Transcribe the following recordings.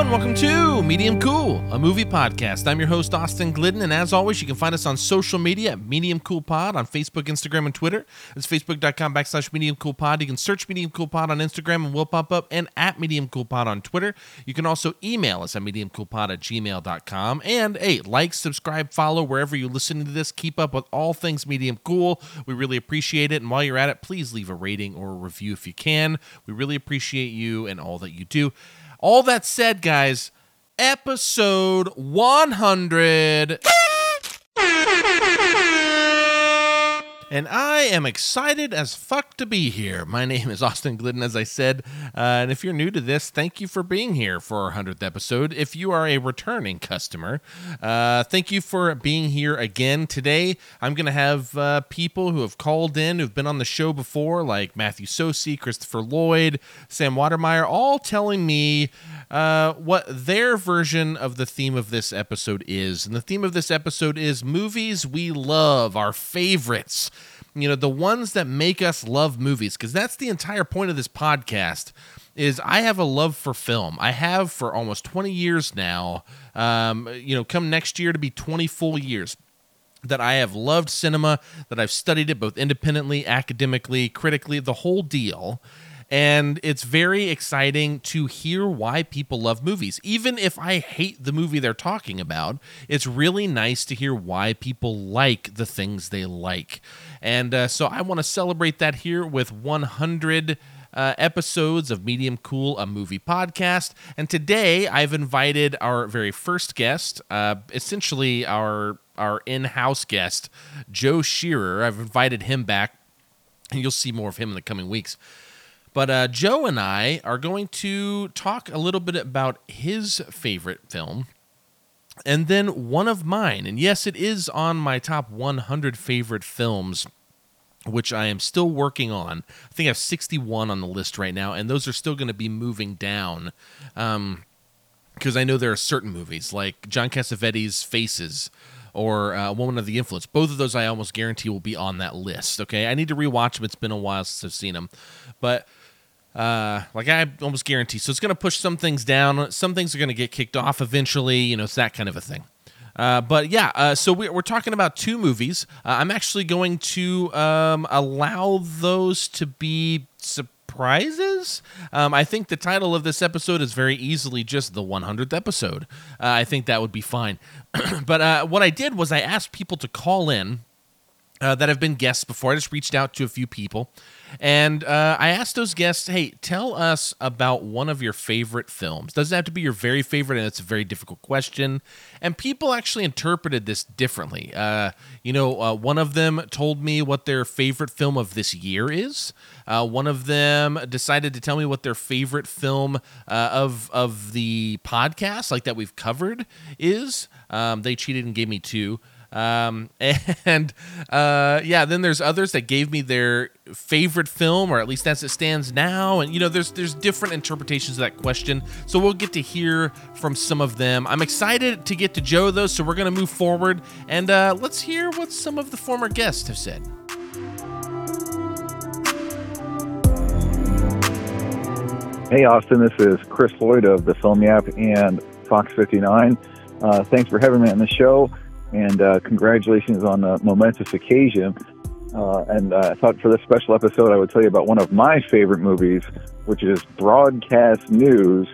everyone. Welcome to Medium Cool, a movie podcast. I'm your host, Austin Glidden, and as always, you can find us on social media at Medium Cool Pod on Facebook, Instagram, and Twitter. It's facebook.com backslash Medium Cool Pod. You can search Medium Cool Pod on Instagram and we'll pop up, and at Medium Cool Pod on Twitter. You can also email us at mediumcoolpod at gmail.com. And hey, like, subscribe, follow wherever you're listening to this. Keep up with all things Medium Cool. We really appreciate it. And while you're at it, please leave a rating or a review if you can. We really appreciate you and all that you do. All that said, guys, episode 100. And I am excited as fuck to be here. My name is Austin Glidden, as I said. Uh, and if you're new to this, thank you for being here for our 100th episode. If you are a returning customer, uh, thank you for being here again. Today, I'm going to have uh, people who have called in, who've been on the show before, like Matthew Sosi, Christopher Lloyd, Sam Watermeyer, all telling me uh, what their version of the theme of this episode is. And the theme of this episode is movies we love, our favorites you know the ones that make us love movies because that's the entire point of this podcast is i have a love for film. I have for almost 20 years now. Um, you know come next year to be 20 full years that i have loved cinema that i've studied it both independently academically critically the whole deal and it's very exciting to hear why people love movies. Even if I hate the movie they're talking about, it's really nice to hear why people like the things they like. And uh, so I want to celebrate that here with 100. Uh, episodes of Medium Cool, a movie podcast. And today I've invited our very first guest, uh, essentially our our in-house guest, Joe Shearer. I've invited him back, and you'll see more of him in the coming weeks. But uh, Joe and I are going to talk a little bit about his favorite film and then one of mine. And yes, it is on my top 100 favorite films, which I am still working on. I think I have 61 on the list right now, and those are still going to be moving down. Um, because I know there are certain movies like John Cassavetes' Faces or uh, Woman of the Influence. Both of those I almost guarantee will be on that list. Okay, I need to rewatch them. It's been a while since I've seen them, but uh, like I almost guarantee. So it's going to push some things down. Some things are going to get kicked off eventually. You know, it's that kind of a thing. Uh, but yeah, uh, so we're, we're talking about two movies. Uh, I'm actually going to um, allow those to be surprises. Um, I think the title of this episode is very easily just the 100th episode. Uh, I think that would be fine. but uh, what I did was I asked people to call in uh, that have been guests before. I just reached out to a few people. And uh, I asked those guests, hey, tell us about one of your favorite films. Doesn't have to be your very favorite, and it's a very difficult question. And people actually interpreted this differently. Uh, you know, uh, one of them told me what their favorite film of this year is. Uh, one of them decided to tell me what their favorite film uh, of of the podcast, like that we've covered, is. Um, they cheated and gave me two. Um, and uh, yeah, then there's others that gave me their favorite film, or at least as it stands now. And you know, there's there's different interpretations of that question. So we'll get to hear from some of them. I'm excited to get to Joe though, so we're gonna move forward and uh, let's hear what some of the former guests have said. Hey Austin, this is Chris Lloyd of the Film Yap and Fox 59. Uh, thanks for having me on the show and uh, congratulations on the momentous occasion. Uh, and uh, I thought for this special episode, I would tell you about one of my favorite movies, which is Broadcast News.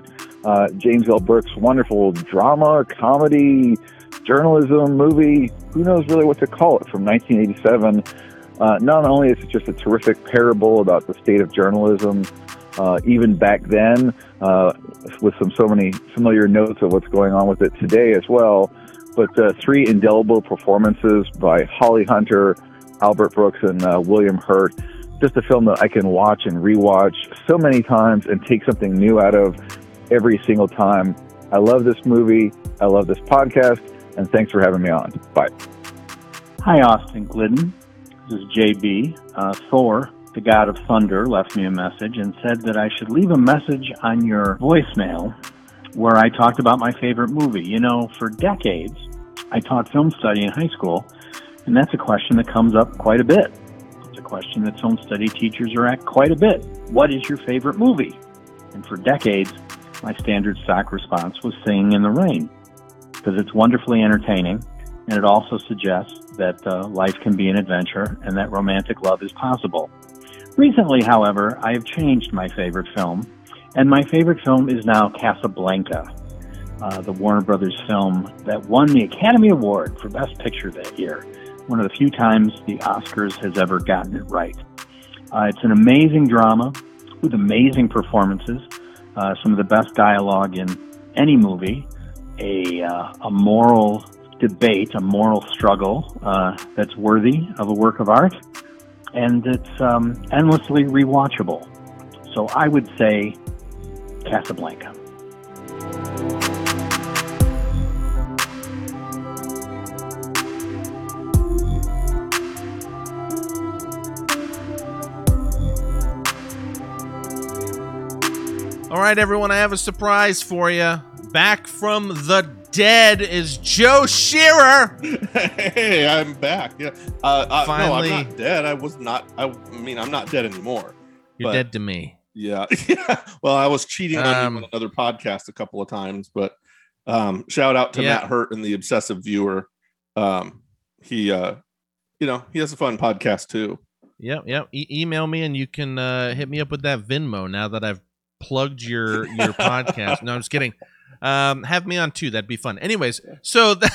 Uh, James L. Brooks' wonderful drama, comedy, journalism movie. Who knows really what to call it from 1987. Uh, not only is it just a terrific parable about the state of journalism, uh, even back then, with some so many familiar notes of what's going on with it today as well but uh, three indelible performances by Holly Hunter, Albert Brooks, and uh, William Hurt. Just a film that I can watch and rewatch so many times and take something new out of every single time. I love this movie. I love this podcast. And thanks for having me on. Bye. Hi, Austin Glidden. This is JB. Uh, Thor, the god of thunder, left me a message and said that I should leave a message on your voicemail where I talked about my favorite movie. You know, for decades, I taught film study in high school, and that's a question that comes up quite a bit. It's a question that film study teachers are at quite a bit. What is your favorite movie? And for decades, my standard stock response was Singing in the Rain because it's wonderfully entertaining and it also suggests that uh, life can be an adventure and that romantic love is possible. Recently, however, I have changed my favorite film, and my favorite film is now Casablanca, uh, the Warner Brothers film that won the Academy Award for Best Picture that year. One of the few times the Oscars has ever gotten it right. Uh, it's an amazing drama with amazing performances, uh, some of the best dialogue in any movie, a, uh, a moral debate, a moral struggle uh, that's worthy of a work of art, and it's um, endlessly rewatchable. So I would say Casablanca. All right, everyone, I have a surprise for you. Back from the dead is Joe Shearer. hey, I'm back. Yeah. Uh, uh, Finally. No, I'm not dead. I was not. I mean, I'm not dead anymore. You're But- dead to me. Yeah. yeah. Well, I was cheating on Um, you on another podcast a couple of times, but um, shout out to Yeah. Matt Hurt and the Obsessive Viewer. Um, he, uh, you know, he has a fun podcast too. Yep, yep. E- email me and you can uh, hit me up with that Venmo now that I've plugged your your podcast. No, I'm just kidding. Um, have me on too. That'd be fun. Anyways, so th-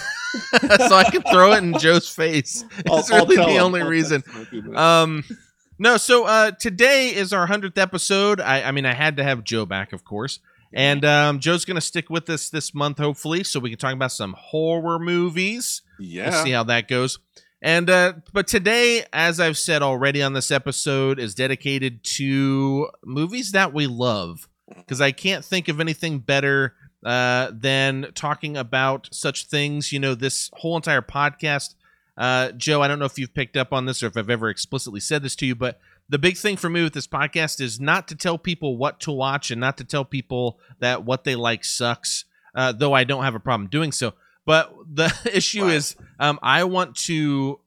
so I can throw it in Joe's face. It's really the him. only I'll reason. text him in a few minutes. Um, no. So uh, today is our hundredth episode. I, I mean, I had to have Joe back, of course, and um, Joe's gonna stick with us this month, hopefully, so we can talk about some horror movies. yeah. We'll see how that goes. And uh, but today, as I've said already on this episode, is dedicated to movies that we love because I can't think of anything better uh, than talking about such things. You know, this whole entire podcast, uh, Joe. I don't know if you've picked up on this or if I've ever explicitly said this to you, but the big thing for me with this podcast is not to tell people what to watch and not to tell people that what they like sucks. Uh, though I don't have a problem doing so. But the issue is, um, I want to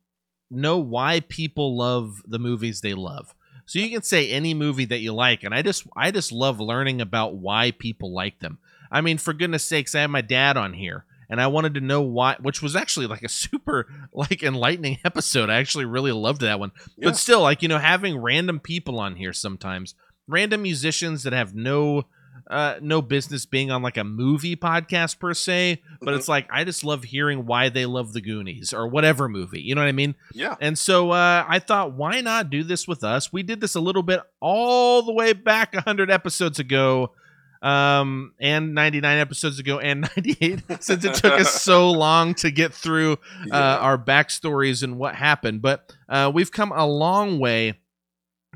know why people love the movies they love. So you can say any movie that you like, and I just I just love learning about why people like them. I mean, for goodness sakes, I have my dad on here, and I wanted to know why, which was actually like a super like enlightening episode. I actually really loved that one. Yeah. But still, like you know, having random people on here sometimes, random musicians that have no uh no business being on like a movie podcast per se, but Mhm. it's like I just love hearing why they love the Goonies or whatever movie. You know what I mean? yeah. And so uh, I thought, why not do this with us? We did this a little bit all the way back 100 episodes ago, um, and 99 episodes ago, and 98, since it took us so long to get through uh, Yeah. our backstories and what happened. But uh, we've come a long way.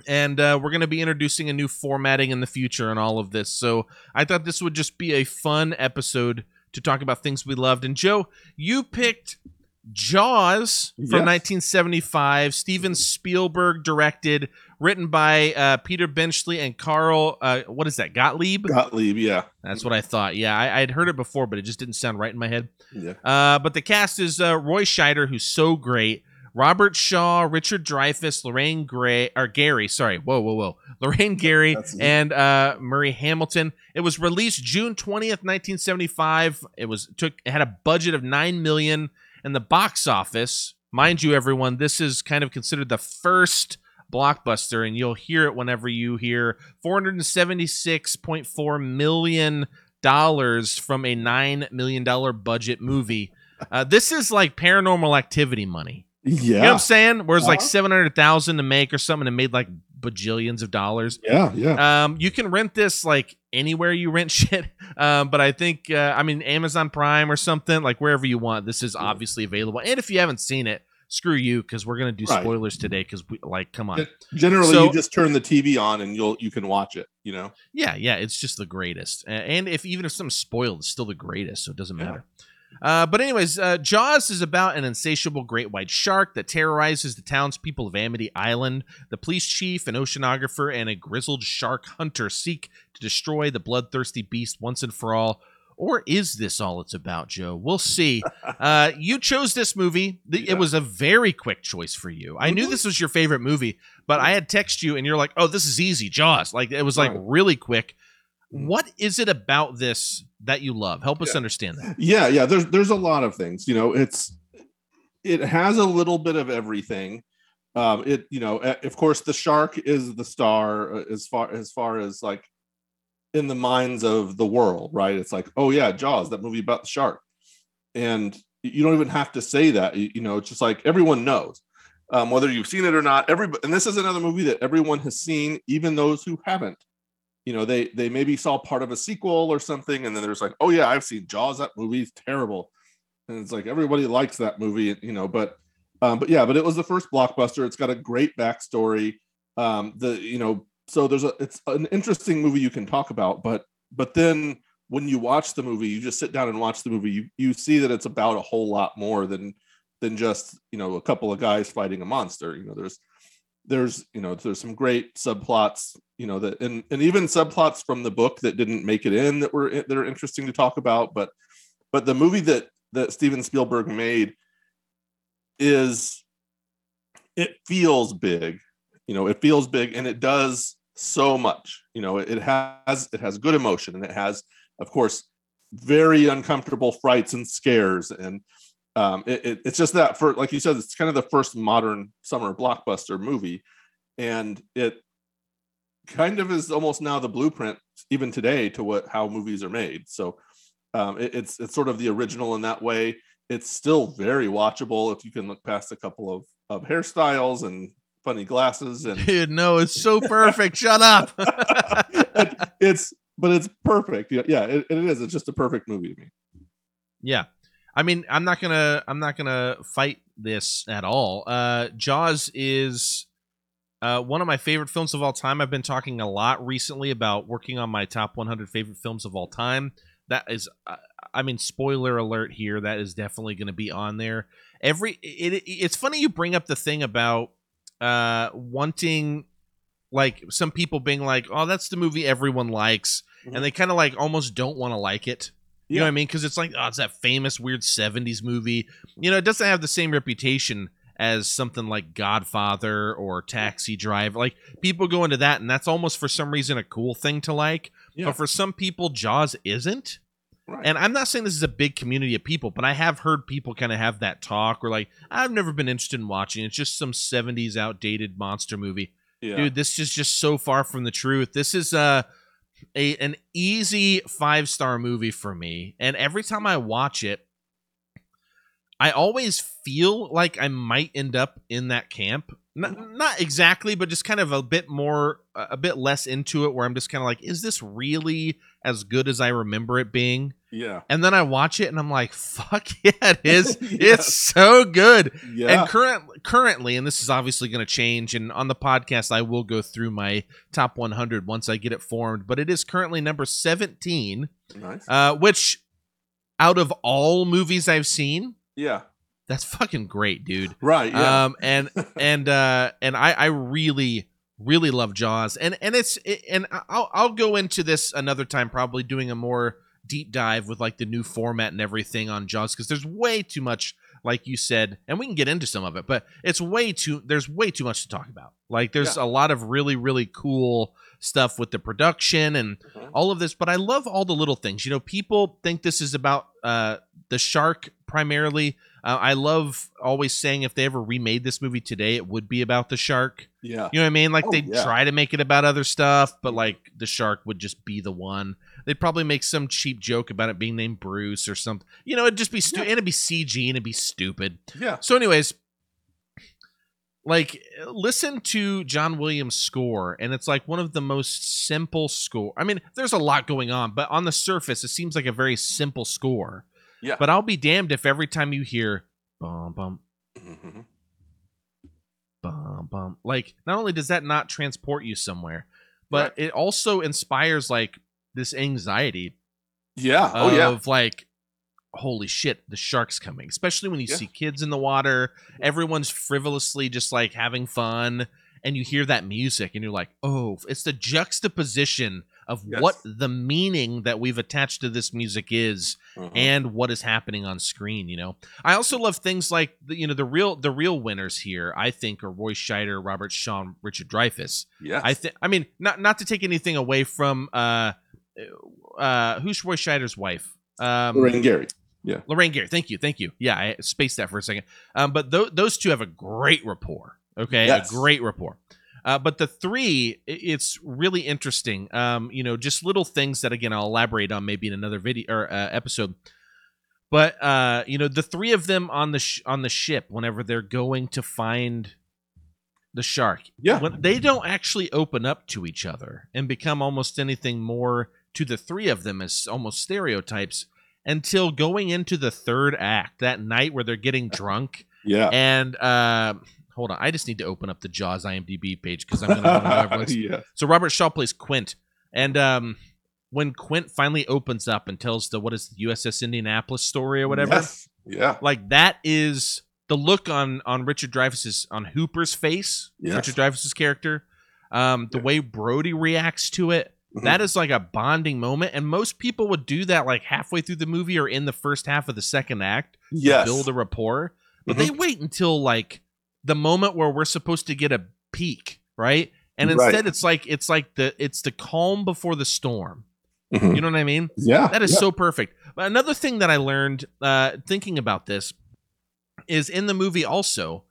And uh, we're going to be introducing a new formatting in the future and all of this. So I thought this would just be a fun episode to talk about things we loved. And Joe, you picked Jaws from Yes. 1975. Steven Spielberg directed, written by uh, Peter Benchley and Carl. Uh, what is that? Gottlieb. Gottlieb. Yeah. That's what I thought. Yeah, I, I'd heard it before, but it just didn't sound right in my head. Yeah. Uh, but the cast is uh, Roy Scheider, who's so great. Robert Shaw, Richard Dreyfuss, Lorraine Gray, or Gary, sorry, whoa, whoa, whoa, Lorraine Gary, and uh, Murray Hamilton. It was released June twentieth, nineteen seventy five. It was took it had a budget of nine million, and the box office, mind you, everyone, this is kind of considered the first blockbuster, and you'll hear it whenever you hear four hundred seventy six point four million dollars from a nine million dollar budget movie. Uh, this is like paranormal activity money. Yeah. You know what I'm saying? Whereas like Uh-huh. seven hundred thousand to make or something, and made like bajillions of dollars. Yeah. Yeah. Um, you can rent this like anywhere you rent shit. Um, but I think uh, I mean Amazon Prime or something like wherever you want. This is obviously available. And if you haven't seen it, screw you because we're gonna do Right. spoilers today. Because we like, come on. Generally, so- you just turn the TV on and you'll you can watch it. You know. Yeah, yeah, it's just the greatest. And if even if something's spoiled, it's still the greatest, so it doesn't Yeah. matter. Uh, but anyways, uh, Jaws is about an insatiable great white shark that terrorizes the townspeople of Amity Island. The police chief, an oceanographer, and a grizzled shark hunter seek to destroy the bloodthirsty beast once and for all. Or is this all it's about, Joe? We'll see. Uh, you chose this movie. Yeah. It was a very quick choice for you. I knew Mhm. this was your favorite movie, but I had text you and you're like, "Oh, this is easy, Jaws." Like it was like really quick. What is it about this that you love? Help us Yeah. understand that. yeah yeah there's there's a lot of things you know it's it has a little bit of everything um it you know of course the shark is the star uh, as far as far as like in the minds of the world right it's like oh yeah jaws that movie about the shark and you don't even have to say that you, you know it's just like everyone knows um, whether you've seen it or not every and this is another movie that everyone has seen even those who haven't you know they they maybe saw part of a sequel or something and then there's like oh yeah i've seen jaws that movie's terrible. And it's like everybody likes that movie you know but um but yeah but it was the first blockbuster. It's got a great backstory. Um the you know so there's a it's an interesting movie you can talk about but but then when you watch the movie you just sit down and watch the movie you you see that it's about a whole lot more than than just you know a couple of guys fighting a monster. You know there's there's you know there's some great subplots you know that and and even subplots from the book that didn't make it in that were eh, that are interesting to talk about but but the movie that that Steven Spielberg made is it feels big you know it feels big and it does so much you know it, it has it has good emotion and it has of course very uncomfortable frights and scares and um, it, it- it's just that for like you said it's kind of the first modern summer blockbuster movie and it kind of is almost now the blueprint even today to what how movies are made so um, it- it's it's sort of the original in that way it's still very watchable if you can look past a couple of of hairstyles and funny glasses and Dude, no, it's so perfect. Shut up. It's but it's perfect yeah yeah it, it is it's just a perfect movie to me Yeah. I mean, I'm not gonna I'm not gonna fight this at all. Uh Jaws is uh, one of my favorite films of all time. I've been talking a lot recently about working on my top 100 favorite films of all time. That is, uh, I mean, spoiler alert here. That is definitely going to be on there. Every it, it, it's funny you bring up the thing about uh, wanting, like some people being like, "Oh, that's the movie everyone likes," Mhm. and they kind of like almost don't want to like it. You know what I mean? Because it's like, oh, it's that famous weird '70s movie. You know, it doesn't have the same reputation as something like Godfather or Taxi Driver. Like people go into that, and that's almost for some reason a cool thing to like. Yeah. But for some people, Jaws isn't. right And I'm not saying this is a big community of people, but I have heard people kind of have that talk where like, I've never been interested in watching. It's just some 70s outdated monster movie. yeah Dude, this is just so far from the truth. This is uh, a an easy five star movie for me, and every time I watch it, I always feel like I might end up in that camp. Not, not exactly, but just kind of a bit more, a bit less into it. Where I'm just kind of like, is this really as good as I remember it being? yeah And then I watch it, and I'm like, fuck yeah, it is. It's so good. yeah And current currently, and this is obviously going to change. And on the podcast, I will go through my top 100 once I get it formed. But it is currently number 17, nice uh, which out of all movies I've seen, yeah that's fucking great, dude. right yeah Um, and and uh, and I I really really love Jaws, and and it's it, and I'll I'll go into this another time, probably doing a more deep dive with like the new format and everything on Jaws because there's way too much, like you said, and we can get into some of it, but it's way too there's way too much to talk about. Like there's a lot of really really cool stuff with the production and Mhm. all of this, but I love all the little things. You know, people think this is about uh the shark primarily. Uh, I love always saying if they ever remade this movie today, it would be about the shark. yeah You know what I mean? Like Oh, they yeah. try to make it about other stuff, but like the shark would just be the one. They'd probably make some cheap joke about it being named Bruce or something. You know, it'd just be stupid. Yeah. And it'd be CG and it'd be stupid. yeah So, anyways, like listen to John Williams' score, and it's like one of the most simple score. I mean, there's a lot going on, but on the surface, it seems like a very simple score. Yeah. But I'll be damned if every time you hear bum bum Mhm. bum bum, like not only does that not transport you somewhere, but Right. it also inspires like this anxiety yeah oh yeah of like holy shit the shark's coming especially when you Yeah. see kids in the water everyone's frivolously just like having fun and you hear that music and you're like oh it's the juxtaposition of Yes. what the meaning that we've attached to this music is Mhm. and what is happening on screen you know i also love things like the, you know the real the real winners here i think are roy scheider robert shaw richard dreyfuss Yeah. I think. I mean, not not to take anything away from uh, uh, who's Roy Scheider's wife? Um, Lorraine Gary. Yeah. Lorraine Gary. Thank you, thank you. Yeah, I spaced that for a second. Um, but th- those two have a great rapport. Okay, Yes. a great rapport. Uh, but the three, it's really interesting. Um, you know, just little things that again I'll elaborate on maybe in another video or uh, episode. But uh, you know, the three of them on the sh- on the ship, whenever they're going to find the shark, Yeah. when they don't actually open up to each other and become almost anything more to the three of them as almost stereotypes until going into the third act that night where they're getting drunk Yeah. and uh hold on i just need to open up the jaws imdb page because i'm gonna know how everyone's- yeah. so robert shaw plays quint and um when quint finally opens up and tells the what is the uss indianapolis story or whatever Yes. Yeah. like that is the look on on Richard Dreyfuss's on Hooper's face, Yes. Richard Dreyfuss's character, um, the Yeah. way Brody reacts to it, Mhm. that is like a bonding moment, and most people would do that like halfway through the movie or in the first half of the second act, to Yes. build a rapport. But Mhm. they wait until like the moment where we're supposed to get a peak, right? And Right. instead, it's like it's like the it's the calm before the storm. Mhm. You know what I mean? Yeah. That is yeah. so perfect. But another thing that I learned uh, thinking about this is in the movie also,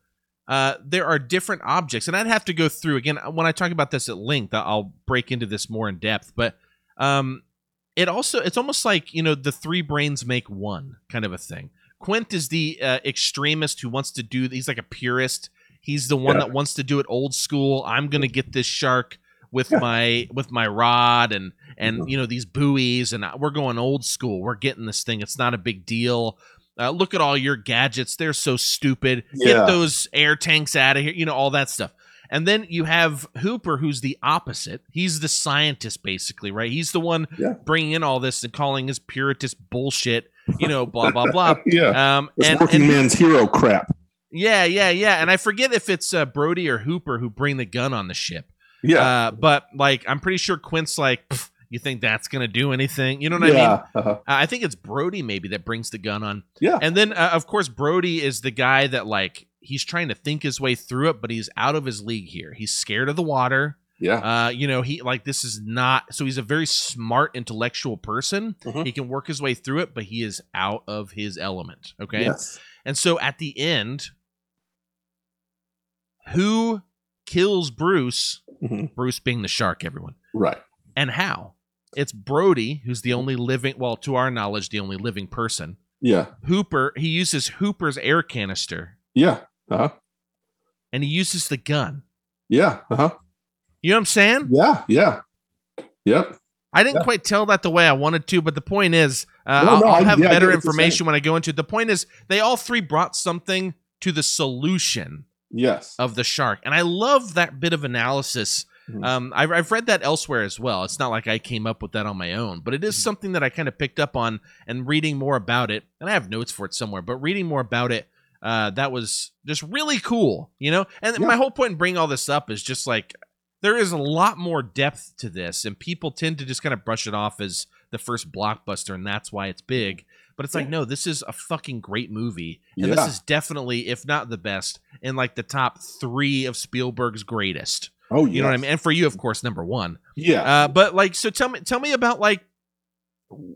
uh, there are different objects, and I'd have to go through again when I talk about this at length. I'll break into this more in depth, but um, it also it's almost like you know the three brains make one kind of a thing. Quint is the uh, extremist who wants to do. He's like a purist. He's the one Yeah. that wants to do it old school. I'm gonna get this shark with Yeah. my with my rod and and Mhm. you know these buoys and we're going old school. We're getting this thing. It's not a big deal. Uh, look at all your gadgets. They're so stupid. Yeah. Get those air tanks out of here. You know all that stuff. And then you have Hooper, who's the opposite. He's the scientist, basically, right? He's the one bringing in all this and calling his puritist bullshit. You know, blah blah blah. yeah. Um, It's and, working and man's hero crap. yeah, yeah, yeah. And I forget if it's uh, Brody or Hooper who bring the gun on the ship. Yeah. Uh, but like, I'm pretty sure Quint's like, "Pff, you think that's gonna do anything? You know what I mean? uh-huh. Uh, I think it's Brody maybe that brings the gun on. Yeah. And then, uh, of course, Brody is the guy that like he's trying to think his way through it, but he's out of his league here. He's scared of the water. Yeah. Uh, you know, he like this is not. So he's a very smart, intellectual person. Mhm. He can work his way through it, but he is out of his element. Okay. Yes. And so at the end, who kills Bruce? Mhm. Bruce being the shark, everyone. Right. And how? It's Brody, who's the only living, well, to our knowledge, the only living person. Yeah. Hooper, he uses Hooper's air canister Yeah. Uh-huh. and he uses the gun. Yeah. Uh-huh. You know what I'm saying? Yeah. Yeah. Yep. I didn't Yeah. quite tell that the way I wanted to, but the point is, uh, No, I'll, no, I'll have I get better information when I go into it. The point is, they all three brought something to the solution Yes. of the shark, and I love that bit of analysis. Mhm. Um, I've, I've read that elsewhere as well. It's not like I came up with that on my own, but it is Mhm. something that I kind of picked up on and reading more about it. And I have notes for it somewhere, but reading more about it, uh, that was just really cool, you know. And Yeah. my whole point in bringing all this up is just like there is a lot more depth to this, and people tend to just kind of brush it off as the first blockbuster, and that's why it's big. But it's like, no, this is a fucking great movie, and Yeah. this is definitely, if not the best, in like the top three of Spielberg's greatest. oh, You know what I mean? And for you, of course, number one. Yeah. Uh, but like, so tell me, tell me about like,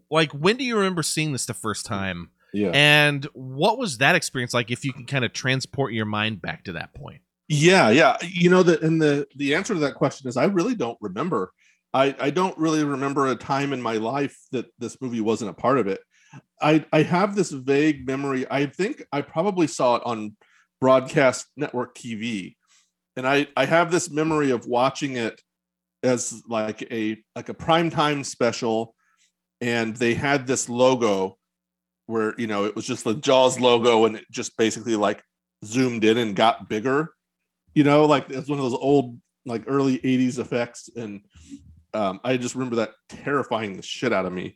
like when do you remember seeing this the first time, yeah. and what was that experience like? If you can kind of transport your mind back to that point. Yeah, yeah. You know that and the the answer to that question is I really don't remember. I I don't really remember a time in my life that this movie wasn't a part of it. I I have this vague memory. I think I probably saw it on broadcast network TV. And I I have this memory of watching it as like a like a primetime special and they had this logo where you know it was just the Jaws logo and it just basically like zoomed in and got bigger you know like it's one of those old like early 80s effects and um, i just remember that terrifying the shit out of me.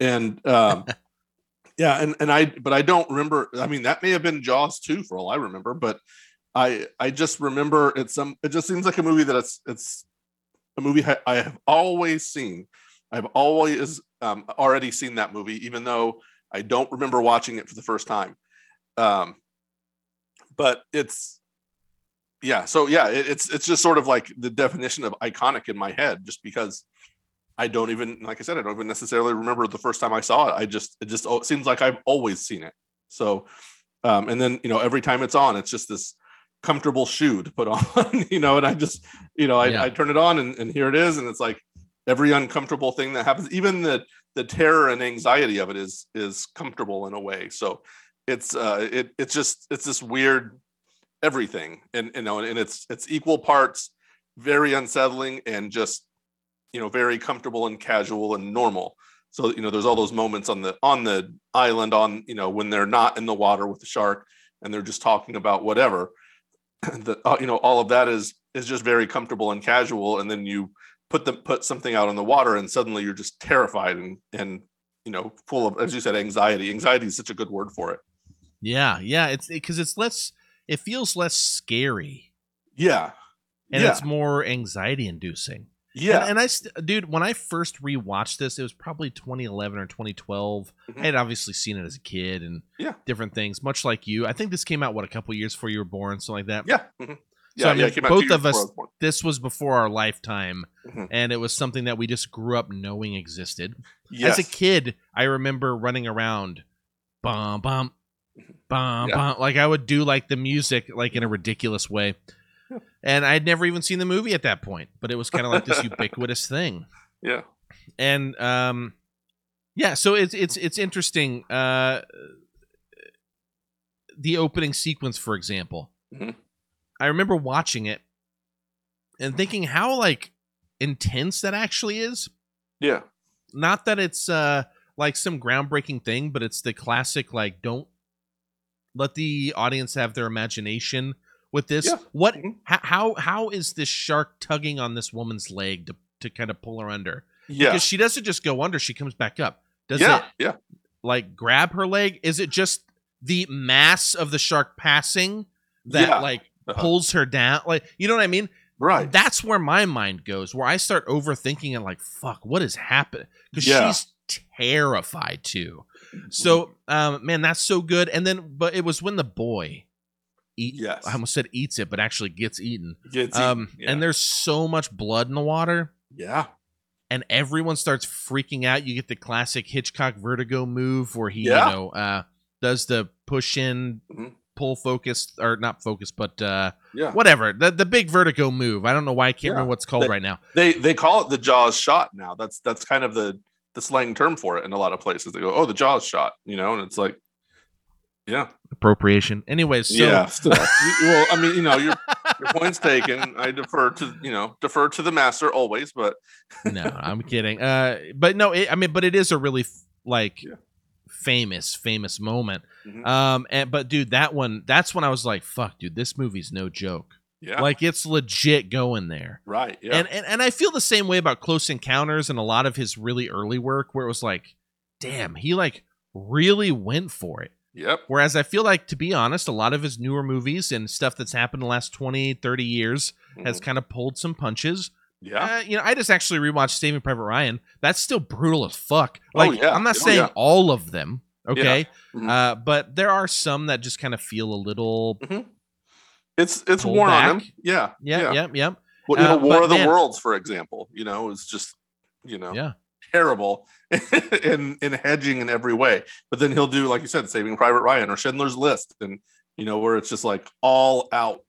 And um, yeah and and i but i don't remember i mean that may have been jaws too for all i remember but i i just remember it's some it just seems like a movie that it's it's a movie I- i have always seen. I've always um, already seen that movie even though i don't remember watching it for the first time. Um, but it's yeah so yeah it, it's it's just sort of like the definition of iconic in my head just because I don't even like I said, I don't even necessarily remember the first time I saw it. I just it just it seems like I've always seen it. So um and then you know every time it's on, it's just this comfortable shoe to put on, you know, and I just, you know, I, Yeah. I turn it on and, and here it is. And it's like every uncomfortable thing that happens, even the the terror and anxiety of it is is comfortable in a way. So it's uh it it's just it's this weird everything. And you know, and it's it's equal parts very unsettling and just you know very comfortable and casual and normal so you know there's all those moments on the on the island on you know when they're not in the water with the shark and they're just talking about whatever the uh, you know all of that is is just very comfortable and casual and then you put them put something out in the water and suddenly you're just terrified and and you know full of as you said anxiety anxiety is such a good word for it Yeah, yeah. It's because it's less. It feels less scary, yeah and yeah it's more anxiety inducing. yeah And, and I, st- dude, when I first rewatched this, it was probably 2011 or 2012. Mhm. I had obviously seen it as a kid and Yeah. different things, much like you. I think this came out what a couple years before you were born, something like that. yeah mhm. yeah, So, I mean, it came out two both of us-. This was before our lifetime, Mhm. and it was something that we just grew up knowing existed. yes. As a kid, I remember running around, bum bum, Yeah. Like I would do like the music like in a ridiculous way. And I had never even seen the movie at that point, but it was kind of like this ubiquitous thing. yeah And um yeah, so it's it's it's interesting. Uh the opening sequence, for example. Mhm. I remember watching it and thinking how like intense that actually is yeah not that it's uh like some groundbreaking thing but it's the classic like don't let the audience have their imagination with this. Yeah. what Mhm. how, how how is this shark tugging on this woman's leg to to kind of pull her under? Yeah. Because she doesn't just go under she comes back up. Does yeah it yeah. like grab her leg? Is it just the mass of the shark passing that Yeah. like Uh-huh. pulls her down? Like you know what i mean? Right. That's where my mind goes where i start overthinking and like fuck what is happening? Because Yeah. she's terrified too so um man that's so good. And then but it was when the boy eat Yes. i almost said eats it but actually gets eaten. Gets um eaten, yeah. and there's so much blood in the water. Yeah. And everyone starts freaking out. You get the classic hitchcock vertigo move where he Yeah. you know uh does the push in Mhm. pull focus or not focus but uh yeah. whatever. The the big vertigo move. I don't know why. I can't Yeah. remember what it's called They- right now. they they call it the jaws shot now. That's that's kind of the the slang term for it in a lot of places they go oh the jaws shot you know and it's like yeah appropriation anyways so yeah still. Well i mean you know your your point's taken i defer to you know defer to the master always but no i'm kidding uh but no it, i mean but it is a really like Yeah. famous famous moment Mhm. um and but dude that one that's when i was like fuck dude this movie's no joke yeah like it's legit going there right yeah and, and and i feel the same way about close encounters and a lot of his really early work where it was like damn he like really went for it yep Whereas I feel like, to be honest, a lot of his newer movies and stuff that's happened in the last 20, 30 years has Mhm. kind of pulled some punches. yeah Uh, you know, I just actually rewatched Saving Private Ryan. That's still brutal as fuck. Oh, Like, yeah. I'm not Oh, saying yeah. all of them, okay? Mhm. Uh, but there are some that just kind of feel a little. It's it's worn on him yeah Yeah, yeah, yeah. Well, you know, Uh, War of the man- Worlds, for example, you know, is just, you know, Yeah. terrible in in hedging in every way. But then he'll do, like you said, Saving Private Ryan or Schindler's List, and you know, where it's just like all out,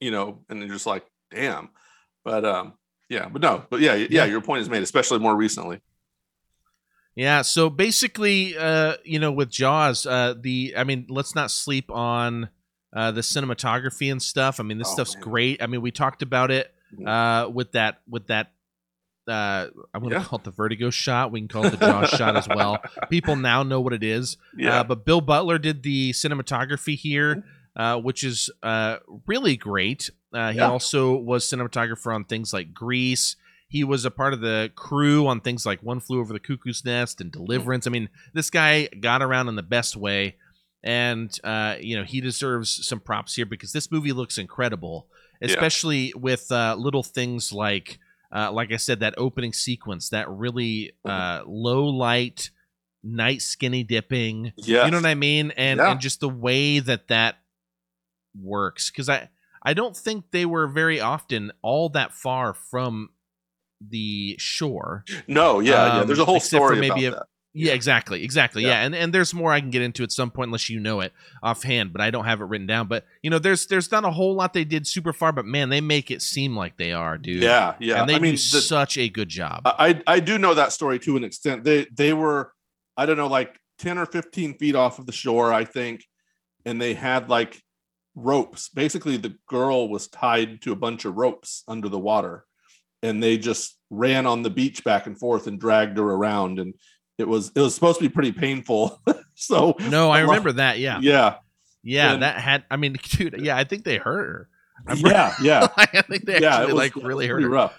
you know, and you're just like, damn. But um, yeah, but no, but yeah, yeah, Yeah. your point is made, especially more recently. Yeah, so basically, uh, you know, with Jaws, uh, the I mean, let's not sleep on uh, the cinematography and stuff. I mean, this Oh, stuff's man. great. I mean, we talked about it Mhm. uh, with that with that. Uh, I'm gonna Yeah. call it the vertigo shot. We can call it the Jaws shot as well. People now know what it is. Yeah, Uh, but Bill Butler did the cinematography here, uh, which is uh, really great. Uh, he Yeah. also was cinematographer on things like Grease. He was a part of the crew on things like One Flew Over the Cuckoo's Nest and Deliverance. I mean, this guy got around in the best way, and uh, you know he deserves some props here because this movie looks incredible, Yeah. especially with uh, little things like, uh, like I said, that opening sequence, that really Mm-hmm. uh, low light, night skinny dipping. yeah, You know what I mean? And Yeah. and just the way that that works because I I don't think they were very often all that far from the shore. No, yeah, yeah. Um, There's a whole except for story maybe about a- that. Yeah, exactly, exactly. Yeah. Yeah. and and there's more I can get into at some point unless you know it offhand, but I don't have it written down. But you know, there's there's not a whole lot they did super far, but man, they make it seem like they are, dude. Yeah, yeah. and they I mean, do the- such a good job. I I do know that story to an extent. They they were I don't know like 10 or 15 feet off of the shore, I think, and they had like ropes. Basically, the girl was tied to a bunch of ropes under the water, and they just ran on the beach back and forth and dragged her around. And it was it was supposed to be pretty painful. so no, I remember that. Yeah, yeah, yeah, and- that had. I mean, dude, yeah, I think they hurt her. I'm- yeah, yeah, I think they yeah. actually It was, like really hurt her. rough.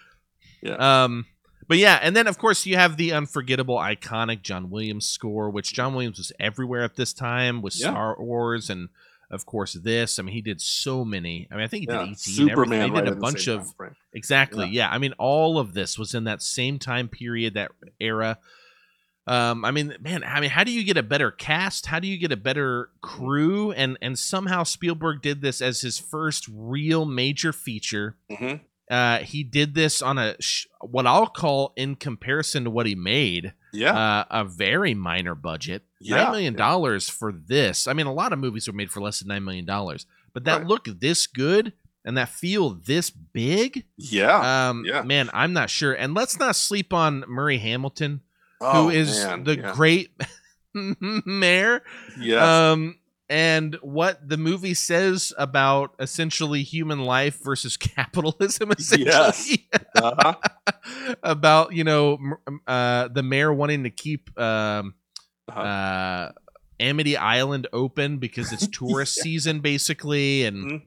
Um, but yeah, and then of course you have the unforgettable, iconic John Williams score, which John Williams was everywhere at this time with Yeah. Star Wars and of course this. I mean, he did so many. I mean, I think he Yeah, did everything. Superman. He right did a bunch of exactly. Yeah. I mean, all of this was in that same time period, that era. Um, I mean, man, I mean, how do you get a better cast? How do you get a better crew? And and somehow Spielberg did this as his first real major feature. Mhm. Uh, he did this on a sh- what I'll call, in comparison to what he made, Yeah, uh, a very minor budget. yeah, Nine million dollars for this. I mean, a lot of movies were made for less than nine million dollars, but that Right. look this good and that feel this big, yeah. um, yeah. man, I'm not sure. And let's not sleep on Murray Hamilton, Oh, who is man, the yeah. great mayor. Yes. Um, and what the movie says about essentially human life versus capitalism, essentially. Yes. uh-huh. about you know uh, the mayor wanting to keep um, Uh-huh. uh, Amity Island open because it's tourist season, basically, and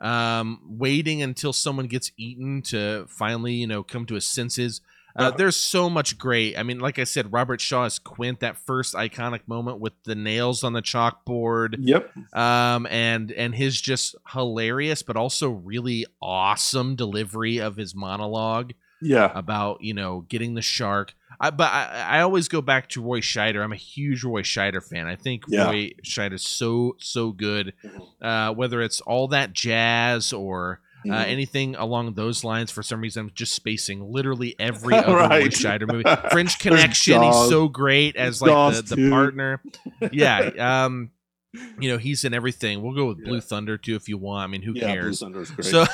Mhm. um, waiting until someone gets eaten to finally, you know, come to his senses. Uh, Uh-huh. there's so much great. I mean, like I said, Robert Shaw is Quint. That first iconic moment with the nails on the chalkboard, Yep. um, and and his just hilarious, but also really awesome delivery of his monologue Yeah. about you know getting the shark. I, but I, I always go back to Roy Scheider. I'm a huge Roy Scheider fan. I think Yeah. Roy is so so good. Mhm. Uh, whether it's all that jazz or uh, Mhm. anything along those lines, for some reason I'm just spacing literally every other Roy Right. Scheider movie. French Connection. He's so great as like the, the partner. Yeah. Um. You know he's in everything. We'll go with Blue Yeah. Thunder too if you want. I mean, who yeah, Blue cares? Thunder is great. So,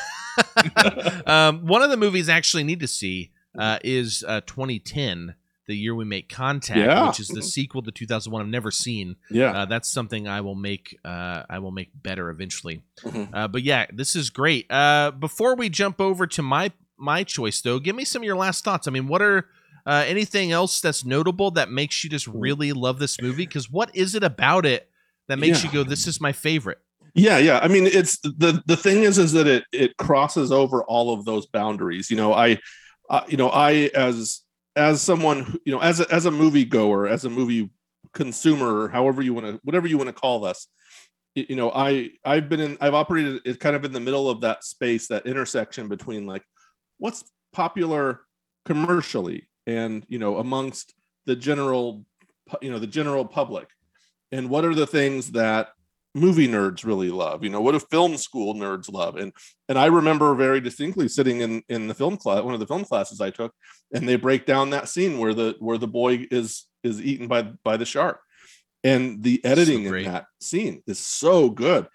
um, one of the movies I actually need to see uh, is uh, 2010, the year we make contact, Yeah. which is the sequel to 2001. I've never seen. yeah. Uh, that's something I will make. Uh, I will make better eventually. Mhm. Uh, but yeah, this is great. Uh, before we jump over to my my choice, though, give me some of your last thoughts. I mean, what are uh, anything else that's notable that makes you just really love this movie? Because what is it about it that makes Yeah. you go, "This is my favorite"? yeah yeah i mean it's the the thing is is that it it crosses over all of those boundaries you know i uh, you know i as as someone you know as a, as a movie goer as a movie consumer however you want to whatever you want to call this you know i i've been in i've operated it kind of in the middle of that space that intersection between like what's popular commercially and you know amongst the general you know the general public and what are the things that movie nerds really love you know what do film school nerds love and and i remember very distinctly sitting in in the film class one of the film classes i took and they break down that scene where the where the boy is is eaten by by the shark and the editing in that scene is so good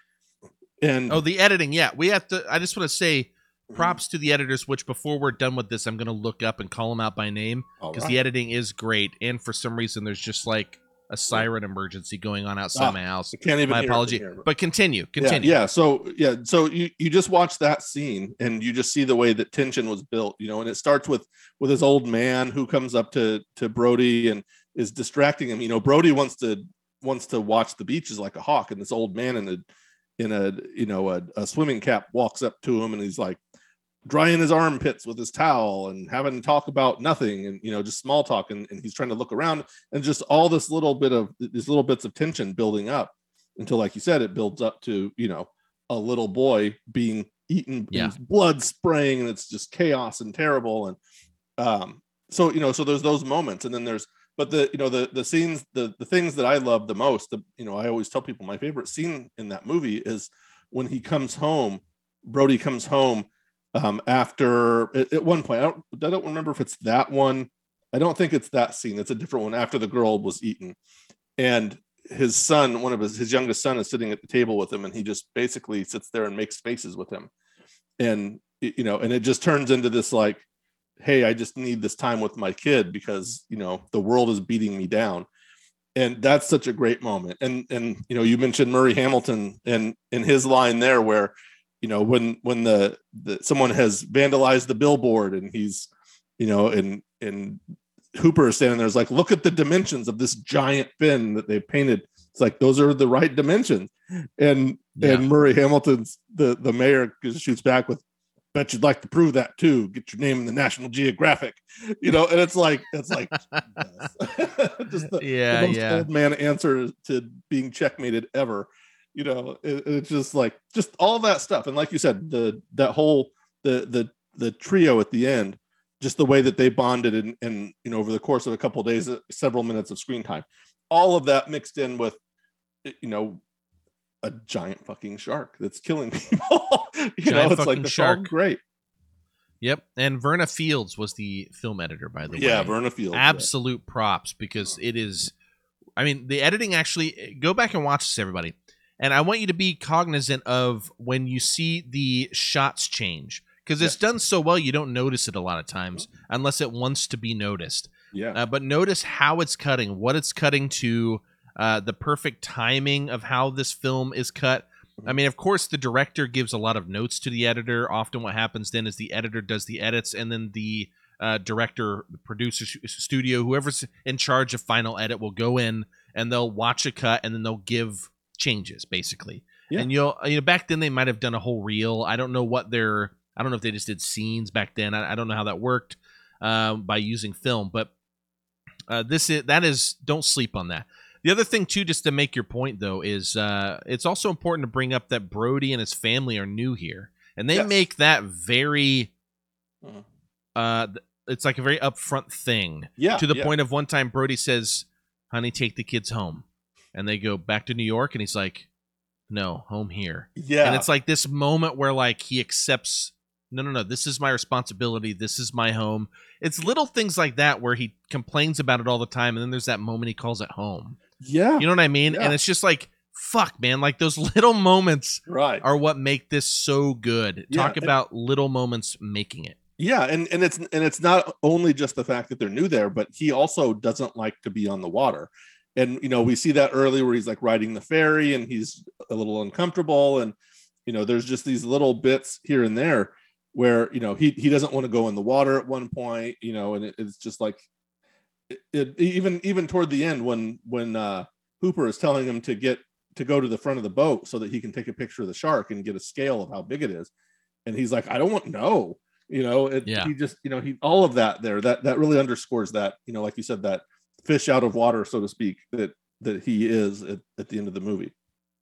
and Oh, the editing. Yeah, we have to. I just want to say Mm-hmm. props to the editors. Which before we're done with this, I'm going to look up and call them out by name because right. the editing is great. And for some reason, there's just like a siren emergency going on outside Ah, my house. I can't even My it apology. here, but- But continue. Yeah, Continue. Yeah, So yeah, so you you just watch that scene and you just see the way that tension was built, you know, and it starts with with this old man who comes up to to Brody and is distracting him. You know, Brody wants to wants to watch the beaches like a hawk, and this old man in a in a you know a, a swimming cap walks up to him and he's like drying his armpits with his towel and having to talk about nothing and you know just small talk and, and he's trying to look around and just all this little bit of these little bits of tension building up until like you said it builds up to you know a little boy being eaten Yeah. blood spraying and it's just chaos and terrible and um so you know so there's those moments and then there's but the you know the the scenes the the things that i love the most the you know i always tell people my favorite scene in that movie is when he comes home brody comes home um, after at, one point. I don't, I don't remember if it's that one. I don't think it's that scene. It's a different one after the girl was eaten, and his son, one of his his youngest son, is sitting at the table with him, and he just basically sits there and makes faces with him, and you know, and it just turns into this like, hey, I just need this time with my kid because you know the world is beating me down, and that's such a great moment. And and you know, you mentioned Murray Hamilton and in his line there where you know when when the, the someone has vandalized the billboard and he's you know and and Hooper is standing there is like, look at the dimensions of this giant fin that they painted. It's like those are the right dimensions. And Yeah. and Murray Hamilton's the the mayor shoots back with, bet you'd like to prove that too. Get your name in the National Geographic, you know. And it's like it's like just the, Yeah, the most yeah. old man answer to being checkmated ever. You know, it- it's just like just all that stuff. And like you said, the that whole the the the trio at the end just the way that they bonded and, and you know over the course of a couple of days uh, several minutes of screen time all of that mixed in with you know a giant fucking shark that's killing people you Giant know it's like all shark. great Yep. And Verna Fields was the film editor, by the yeah way. Yeah, Verna Fields. absolute props because it is i mean the editing actually go back and watch this everybody and i want you to be cognizant of when you see the shots change because it's done so well you don't notice it a lot of times unless it wants to be noticed. Yeah. Uh, but notice how it's cutting what it's cutting to uh, the perfect timing of how this film is cut. I mean, of course, the director gives a lot of notes to the editor. Often, what happens then is the editor does the edits, and then the uh, director, the producer, studio, whoever's in charge of final edit will go in and they'll watch a cut and then they'll give changes, basically. Yeah. And you'll, you know, back then they might have done a whole reel. I don't know what their, I don't know if they just did scenes back then. I, I don't know how that worked um, by using film, but uh, this is that is don't sleep on that. The other thing too, just to make your point though, is uh, it's also important to bring up that Brody and his family are new here, and they Yes. make that very. Mhm. Uh, it's like a very upfront thing yeah to the yeah. point of one time Brody says, "Honey, take the kids home," and they go back to New York, and he's like, "No, home here." yeah And it's like this moment where like he accepts, no, no, no, this is my responsibility. This is my home. It's little things like that where he complains about it all the time, and then there's that moment he calls it home. yeah You know what I mean? Yeah. And it's just like, fuck, man. Like those little moments right are what make this so good. Yeah, Talk and- about little moments making it. yeah and and it's and it's not only just the fact that they're new there but he also doesn't like to be on the water and you know we see that early where he's like riding the ferry and he's a little uncomfortable and you know there's just these little bits here and there where you know he he doesn't want to go in the water at one point you know and it, it's just like it, it even even toward the end when when uh hooper is telling him to get to go to the front of the boat so that he can take a picture of the shark and get a scale of how big it is and he's like i don't want no you know it, Yeah. he just you know he all of that there that that really underscores that you know like you said that fish out of water so to speak that that he is at, at the end of the movie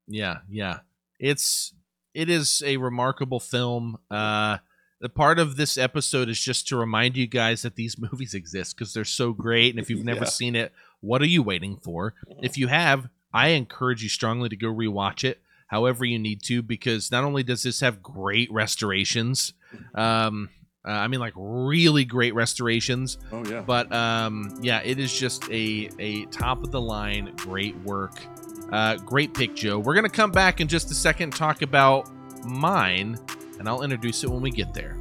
Yeah, yeah. It's it is a remarkable film. Uh the part of this episode is just to remind you guys that these movies exist because they're so great. And if you've never Yeah. seen it, what are you waiting for? If you have, I encourage you strongly to go rewatch it however you need to because not only does this have great restorations, um, uh, I mean like really great restorations, oh yeah but um, yeah, it is just a a top of the line great work. Uh, great pick, Joe. We're gonna come back in just a second and talk about mine, and I'll introduce it when we get there.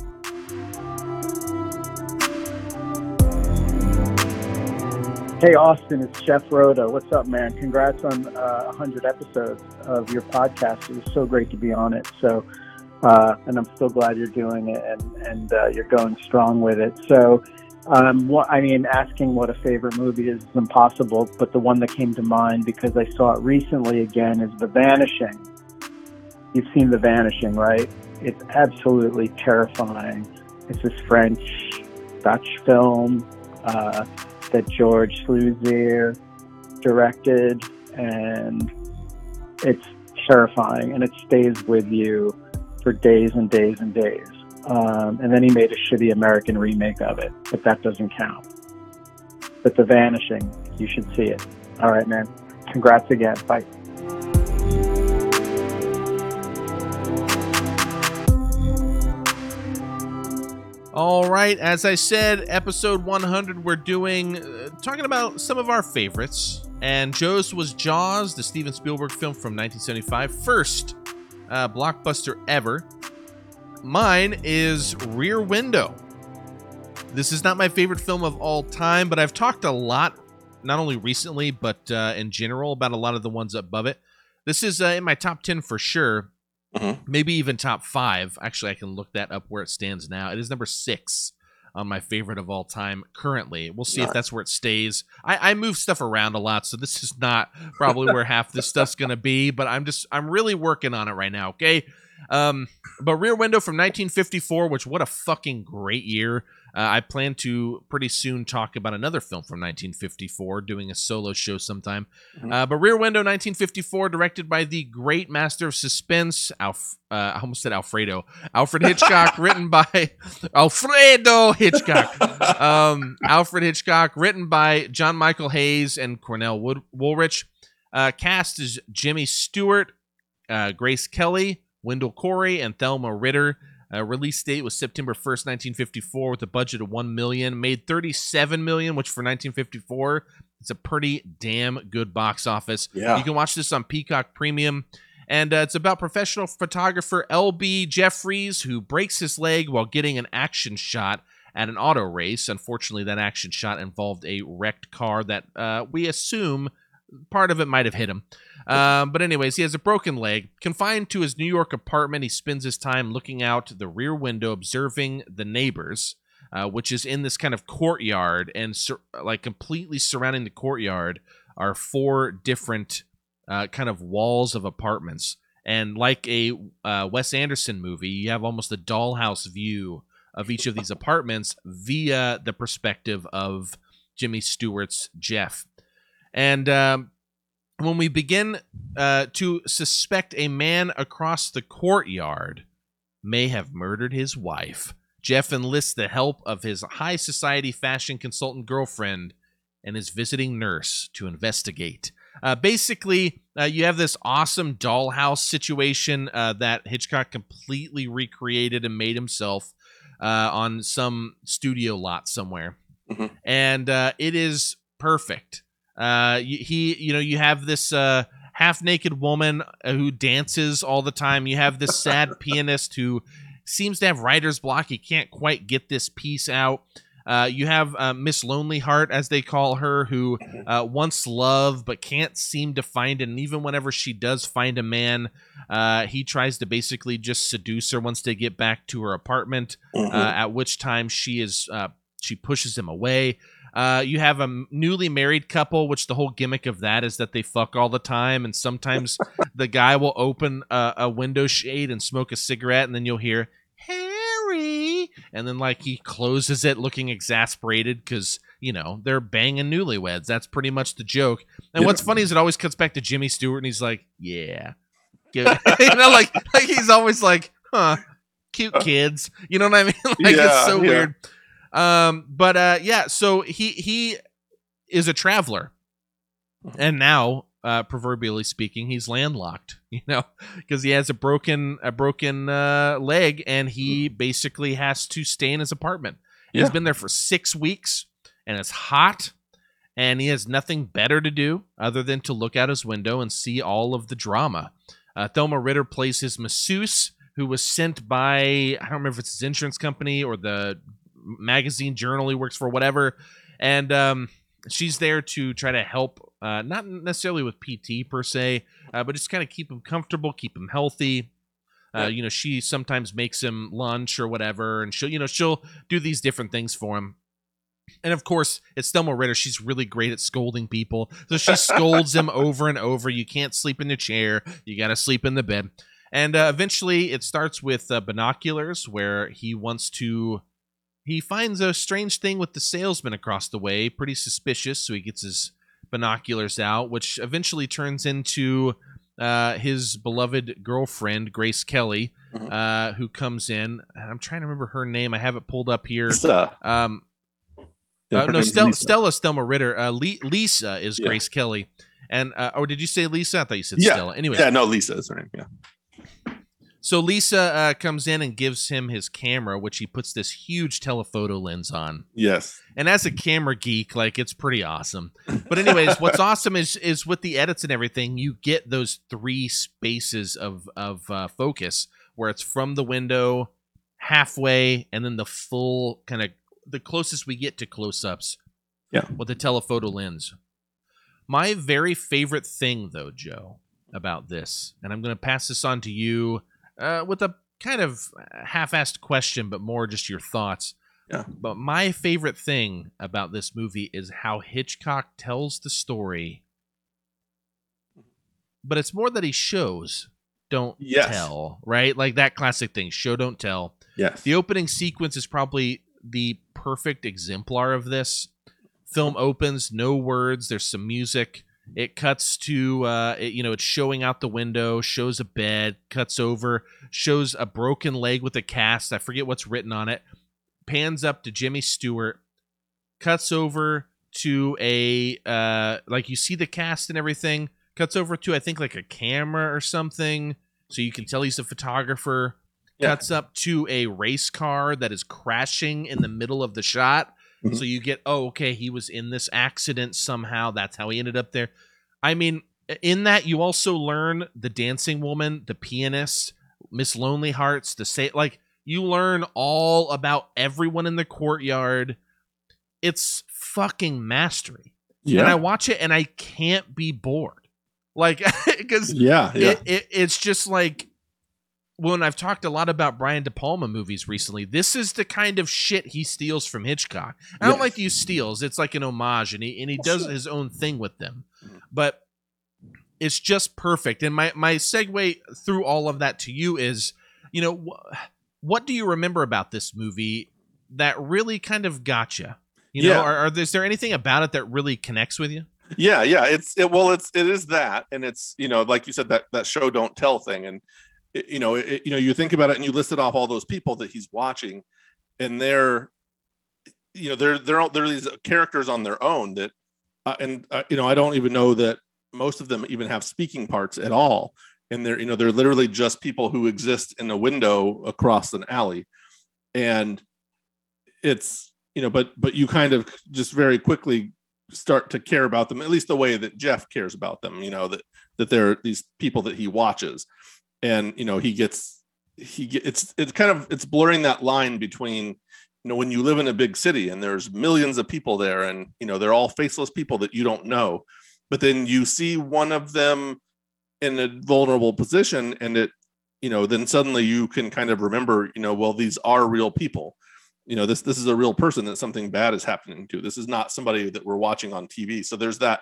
Hey, Austin, it's Jeff Rhoda. What's up, man? Congrats on uh, 100 episodes of your podcast. It was so great to be on it. So, uh, and I'm so glad you're doing it and, and uh, you're going strong with it. So, um, what, I mean, asking what a favorite movie is is impossible, but the one that came to mind because I saw it recently again is The Vanishing. You've seen The Vanishing, right? It's absolutely terrifying. It's this French Dutch film. Uh, that George Sluizer directed, and it's terrifying, and it stays with you for days and days and days. Um, and then he made a shitty American remake of it, but that doesn't count. But The Vanishing, you should see it. All right, man. Congrats again. Bye. All right, as I said, episode 100, we're doing uh, talking about some of our favorites. And Joe's was Jaws, the Steven Spielberg film from 1975, first uh, blockbuster ever. Mine is Rear Window. This is not my favorite film of all time, but I've talked a lot, not only recently, but uh, in general, about a lot of the ones above it. This is uh, in my top 10 for sure. Mhm. Maybe even top five. Actually, I can look that up where it stands now. It is number six on my favorite of all time currently. We'll see if that's where it stays. I, I move stuff around a lot, so this is not probably where half this stuff's gonna be, but I'm just I'm really working on it right now, okay? Um, but Rear Window from 1954, which what a fucking great year. Uh, I plan to pretty soon talk about another film from 1954, doing a solo show sometime. Mhm. Uh, but Rear Window 1954, directed by the great master of suspense, Alf, uh, I almost said Alfredo, Alfred Hitchcock, written by Alfredo Hitchcock. Um, Alfred Hitchcock, written by John Michael Hayes and Cornell Wood- Woolrich. Uh, cast is Jimmy Stewart, uh, Grace Kelly, Wendell Corey, and Thelma Ritter. Uh, release date was September 1st, 1954, with a budget of 1 million. Made 37 million, which for 1954 it's a pretty damn good box office. Yeah. You can watch this on Peacock Premium. And uh, it's about professional photographer L.B. Jefferies who breaks his leg while getting an action shot at an auto race. Unfortunately, that action shot involved a wrecked car that uh, we assume part of it might have hit him. Um, but anyways, he has a broken leg. Confined to his New York apartment, he spends his time looking out the rear window, observing the neighbors, uh, which is in this kind of courtyard, and sur- like completely surrounding the courtyard are four different uh, kind of walls of apartments. And like a uh, Wes Anderson movie, you have almost a dollhouse view of each of these apartments via the perspective of Jimmy Stewart's Jeff. And um, when we begin uh, to suspect a man across the courtyard may have murdered his wife, Jeff enlists the help of his high society fashion consultant girlfriend and his visiting nurse to investigate. Uh, basically, uh, you have this awesome dollhouse situation uh, that Hitchcock completely recreated and made himself uh, on some studio lot somewhere, Mhm. and uh, it is perfect. Uh, he, you know, you have this uh, half-naked woman uh, who dances all the time. You have this sad pianist who seems to have writer's block. He can't quite get this piece out. Uh, you have uh, Miss Lonely Heart, as they call her, who uh, wants love but can't seem to find it. And even whenever she does find a man, uh, he tries to basically just seduce her once they get back to her apartment. Uh, at which time she is uh, she pushes him away. Uh, you have a newly married couple, which the whole gimmick of that is that they fuck all the time, and sometimes the guy will open a, a window shade and smoke a cigarette, and then you'll hear Harry, and then like he closes it, looking exasperated because you know they're banging newlyweds. That's pretty much the joke. And Yeah. what's funny is it always cuts back to Jimmy Stewart, and he's like, "Yeah," you know, like like he's always like, "Huh." Cute kids, you know what I mean? like Yeah, it's so yeah. weird. Um, but uh, yeah, so he he is a traveler, and now, uh, proverbially speaking, he's landlocked. You know, because he has a broken a broken uh, leg, and he basically has to stay in his apartment. He's been there for six weeks, and it's hot, and he has nothing better to do other than to look out his window and see all of the drama. Uh, Thelma Ritter plays his masseuse, who was sent by I don't remember if it's his insurance company or the magazine journal he works for, whatever. And um, she's there to try to help, uh, not necessarily with PT per se, uh, but just kind of keep him comfortable, keep him healthy. Uh, you know, she sometimes makes him lunch or whatever, and she'll, you know, she'll do these different things for him. And of course, it's Thelma Ritter. She's really great at scolding people. So she scolds him over and over. You can't sleep in the chair. You got to sleep in the bed. And uh, eventually, it starts with uh, binoculars, where he wants to. He finds a strange thing with the salesman across the way, pretty suspicious. So he gets his binoculars out, which eventually turns into uh, his beloved girlfriend, Grace Kelly, Mhm. uh, who comes in. I'm trying to remember her name. I have it pulled up here. Lisa. Um, uh, no, name's Stel- Lisa. Stella Stelma Ritter. Uh, Lisa is Yeah. Grace Kelly, and uh, or did you say Lisa? I thought you said Yeah. Stella. Anyway, Yeah, no, Lisa is her name. Yeah. So Lisa uh, comes in and gives him his camera, which he puts this huge telephoto lens on. Yes. And as a camera geek, like it's pretty awesome. But anyways, what's awesome is is with the edits and everything, you get those three spaces of of uh, focus where it's from the window, halfway, and then the full kind of the closest we get to close ups. Yeah. With the telephoto lens. My very favorite thing, though, Joe, about this, and I'm going to pass this on to you uh, with a kind of half-assed question, but more just your thoughts. Yeah. But my favorite thing about this movie is how Hitchcock tells the story. But it's more that he shows, don't Yes. tell, right? Like that classic thing, show don't tell. Yes. The opening sequence is probably the perfect exemplar of this. Film opens, no words, there's some music. It cuts to uh it, you know, it's showing out the window, shows a bed, cuts over, shows a broken leg with a cast. I forget what's written on it. Pans up to Jimmy Stewart, cuts over to a uh like you see the cast and everything, cuts over to I think like a camera or something so you can tell he's a photographer Yeah. cuts up to a race car that is crashing in the middle of the shot. Mhm. So you get, oh, okay, he was in this accident somehow. That's how he ended up there. I mean, in that you also learn the dancing woman, the pianist, Miss Lonely Hearts, the say like you learn all about everyone in the courtyard. It's fucking mastery. And I watch it and I can't be bored. Like because Yeah. Yeah. it, it, it's just like when I've talked a lot about Brian De Palma movies recently, this is the kind of shit he steals from Hitchcock. I don't Yes. like to use steals; it's like an homage, and he and he does his own thing with them. But it's just perfect. And my my segue through all of that to you is, you know, wh- what do you remember about this movie that really kind of got you? You know, Yeah. are, are is there anything about it that really connects with you? yeah yeah it's it well it's it is that and it's you know like you said that that show don't tell thing and you know it, you know you think about it and you listed off all those people that he's watching and they're you know they're they're all they're these characters on their own that uh, and uh, you know i don't even know that most of them even have speaking parts at all. And they're you know they're literally just people who exist in a window across an alley. And it's you know but but you kind of just very quickly start to care about them at least the way that jeff cares about them you know that that they're these people that he watches and you know he gets he get, it's it's kind of it's blurring that line between you know when you live in a big city and there's millions of people there and you know they're all faceless people that you don't know but then you see one of them in a vulnerable position and it you know then suddenly you can kind of remember you know well these are real people. You know this this is a real person that something bad is happening to. This is not somebody that we're watching on tv so there's that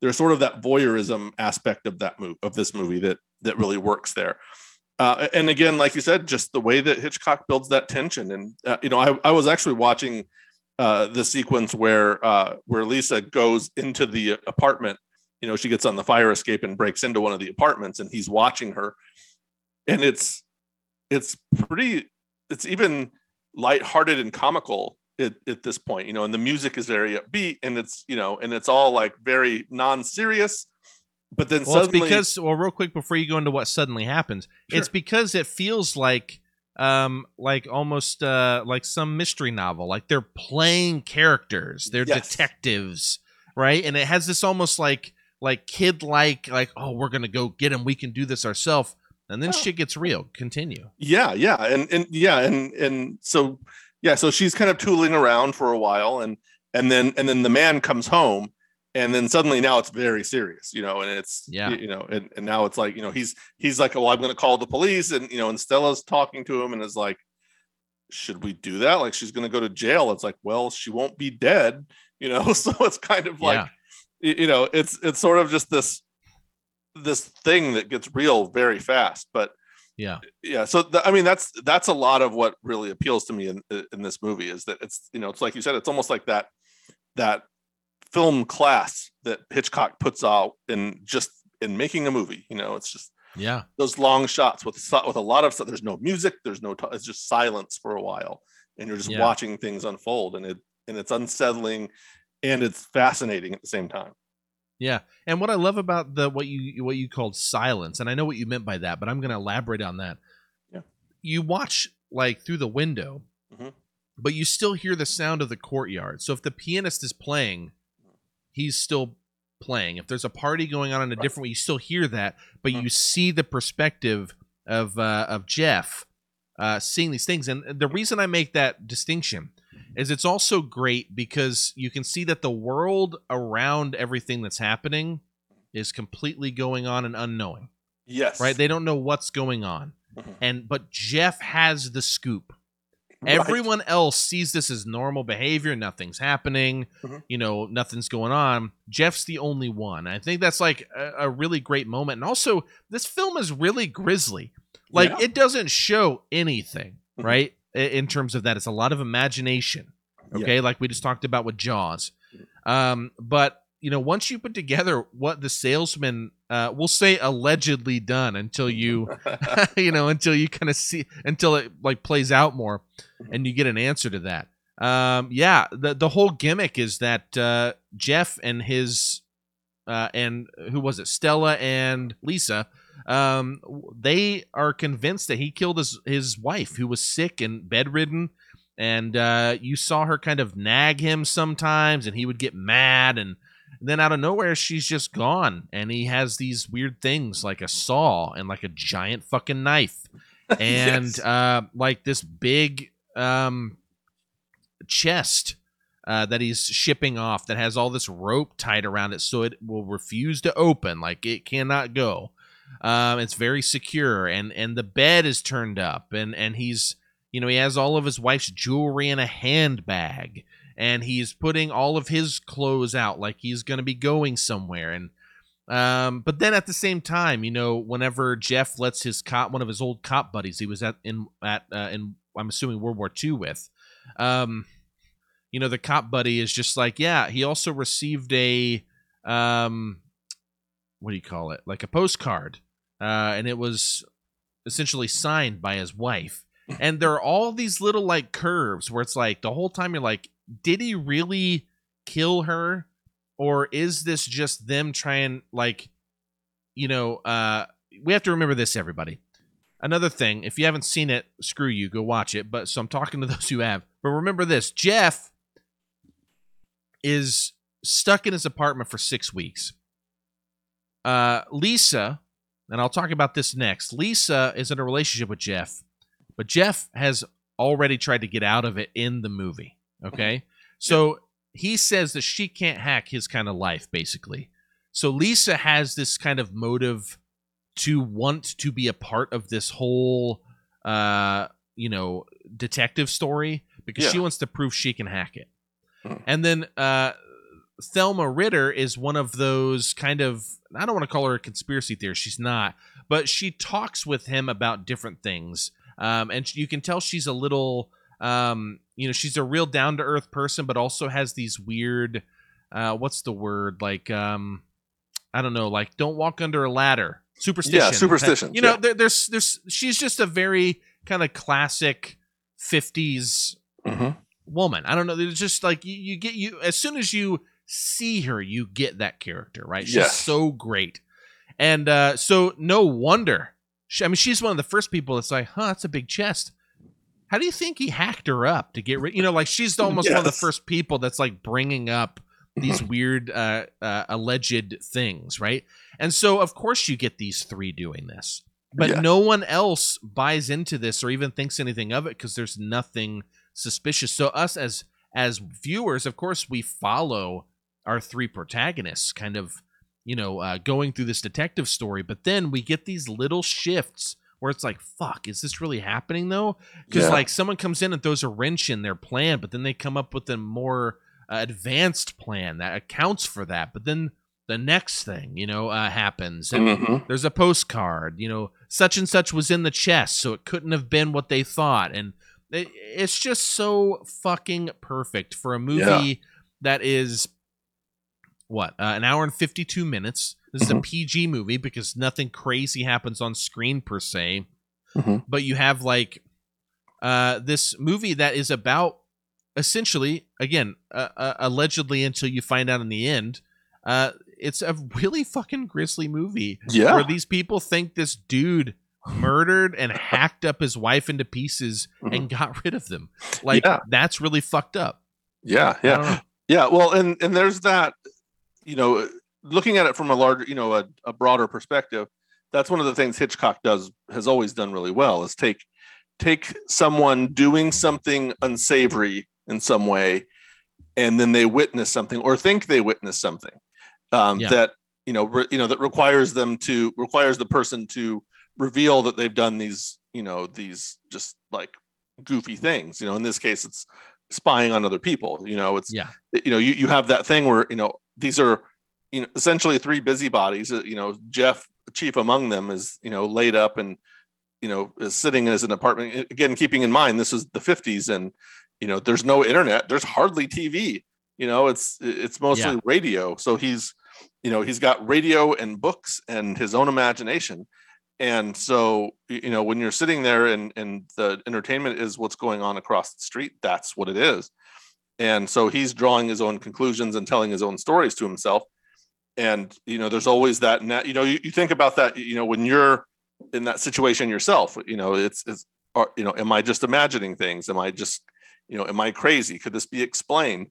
there's sort of that voyeurism aspect of that move of this movie that that really works there. Uh, and again like you said just the way that hitchcock builds that tension. And uh, you know I, I was actually watching uh, the sequence where uh, where lisa goes into the apartment. You know she gets on the fire escape and breaks into one of the apartments and he's watching her. And it's it's pretty it's even lighthearted and comical at, at this point you know and the music is very upbeat and it's you know and it's all like very non-serious but then Well, suddenly because well, real quick before you go into what suddenly happens, it's because it feels like um like almost uh like some mystery novel. Like they're playing characters. They're Yes. detectives, right? And it has this almost like like kid like like oh we're gonna go get him. We can do this ourselves. And then Oh. shit gets real. Continue. yeah yeah and and yeah and and so yeah so she's kind of tooling around for a while and and then and then the man comes home and then suddenly now it's very serious you know and it's Yeah. you know and, and now it's like you know he's he's like oh i'm going to call the police and you know and stella's talking to him and is like should we do that like she's going to go to jail it's like well she won't be dead you know so it's kind of like Yeah. you know it's it's sort of just this this thing that gets real very fast but Yeah. yeah so th- i mean that's that's a lot of what really appeals to me in in this movie is that it's you know it's like you said it's almost like that that film class that hitchcock puts out in just in making a movie you know it's just Yeah. those long shots with with a lot of stuff there's no music there's no t- it's just silence for a while and you're just Yeah. watching things unfold and it and it's unsettling and it's fascinating at the same time Yeah, and what I love about the what you what you called silence, and I know what you meant by that, but I'm going to elaborate on that. Yeah, you watch like through the window, Mhm. but you still hear the sound of the courtyard. So if the pianist is playing, he's still playing. If there's a party going on in a Right. different way, you still hear that, but Mhm. you see the perspective of uh, of Jeff uh, seeing these things. And the reason I make that distinction is it's also great because you can see that the world around everything that's happening is completely going on and unknowing Yes. right they don't know what's going on Mhm. and but jeff has the scoop Right. everyone else sees this as normal behavior nothing's happening Mhm. you know nothing's going on jeff's the only one i think that's like a, a really great moment and also this film is really grisly like Yeah. it doesn't show anything Mhm. right in terms of that it's a lot of imagination Yeah. okay like we just talked about with jaws um but you know once you put together what the salesman uh will say allegedly done until you you know until you kind of see until it like plays out more and you get an answer to that. Um yeah the the whole gimmick is that uh jeff and his uh and who was it? Stella and lisa um they are convinced that he killed his his wife who was sick and bedridden. And uh you saw her kind of nag him sometimes and he would get mad and then out of nowhere she's just gone and he has these weird things like a saw and like a giant fucking knife. And Yes. uh like this big um chest uh, that he's shipping off that has all this rope tied around it so it will refuse to open like it cannot go. Um it's very secure and and the bed is turned up and and he's you know he has all of his wife's jewelry in a handbag and he's putting all of his clothes out like he's going to be going somewhere. And um but then at the same time you know whenever jeff lets his cop one of his old cop buddies he was at in at uh, in i'm assuming world war ii with um you know the cop buddy is just like yeah he also received a um what do you call it? Like a postcard uh and it was essentially signed by his wife. And there are all these little like curves where it's like the whole time you're like did he really kill her? Or is this just them trying like you know uh we have to remember this everybody. Another thing if you haven't seen it screw you go watch it. But so i'm talking to those who have. But remember this jeff is stuck in his apartment for six weeks. Uh lisa and i'll talk about this next. Lisa is in a relationship with jeff but jeff has already tried to get out of it in the movie okay? So he says that she can't hack his kind of life basically. So lisa has this kind of motive to want to be a part of this whole uh you know detective story because Yeah. she wants to prove she can hack it. Mhm. and then uh thelma ritter is one of those kind of i don't want to call her a conspiracy theorist she's not but she talks with him about different things. Um and you can tell she's a little um you know she's a real down to earth person but also has these weird uh what's the word? Like um i don't know like don't walk under a ladder. Superstition. Yeah, superstition, you know yeah. there, there's there's she's just a very kind of classic 50s Mhm. woman. I don't know there's just like you, you get you as soon as you see her you get that character right? She's Yes. so great. And uh so no wonder. She, i mean she's one of the first people that's like huh that's a big chest how do you think he hacked her up to get rid you know like she's almost one of the first people that's like bringing up these weird uh, uh alleged things right? And so of course you get these three doing this but Yeah. no one else buys into this or even thinks anything of it because there's nothing suspicious. So us as as viewers of course we follow our three protagonists kind of you know uh, going through this detective story but then we get these little shifts where it's like fuck is this really happening though because Yeah. like someone comes in and throws a wrench in their plan but then they come up with a more uh, advanced plan that accounts for that but then the next thing you know uh, happens and Mhm. there's a postcard you know such and such was in the chest so it couldn't have been what they thought and it, it's just so fucking perfect for a movie Yeah. that is what uh, an hour and 52 minutes this is a Mhm. pg movie because nothing crazy happens on screen per se Mhm. but you have like uh this movie that is about essentially again uh, uh, allegedly until you find out in the end uh it's a really fucking grisly movie Yeah. where these people think this dude murdered and hacked up his wife into pieces and got rid of them. Like Yeah. that's really fucked up. Yeah, yeah, yeah. Well, and and there's that, you know, looking at it from a larger, you know, a, a broader perspective. That's one of the things Hitchcock does has always done really well is take take someone doing something unsavory in some way, and then they witness something or think they witness something um, Yeah. that you know re, you know that requires them to requires the person to reveal that they've done these you know these just like goofy things. You know, in this case, it's spying on other people. You know, it's Yeah. you know you, you have that thing where you know these are you know essentially three busybodies. uh, You know, Jeff chief among them is you know laid up and you know is sitting as an apartment again keeping in mind this is the 50s and you know there's no internet there's hardly tv you know it's it's mostly Yeah. radio so he's you know he's got radio and books and his own imagination and so you know when you're sitting there and and the entertainment is what's going on across the street that's what it is and so he's drawing his own conclusions and telling his own stories to himself and you know there's always that na- you know you, you think about that you know when you're in that situation yourself you know it's it's or, you know am i just imagining things? Am i just you know am i crazy? Could this be explained?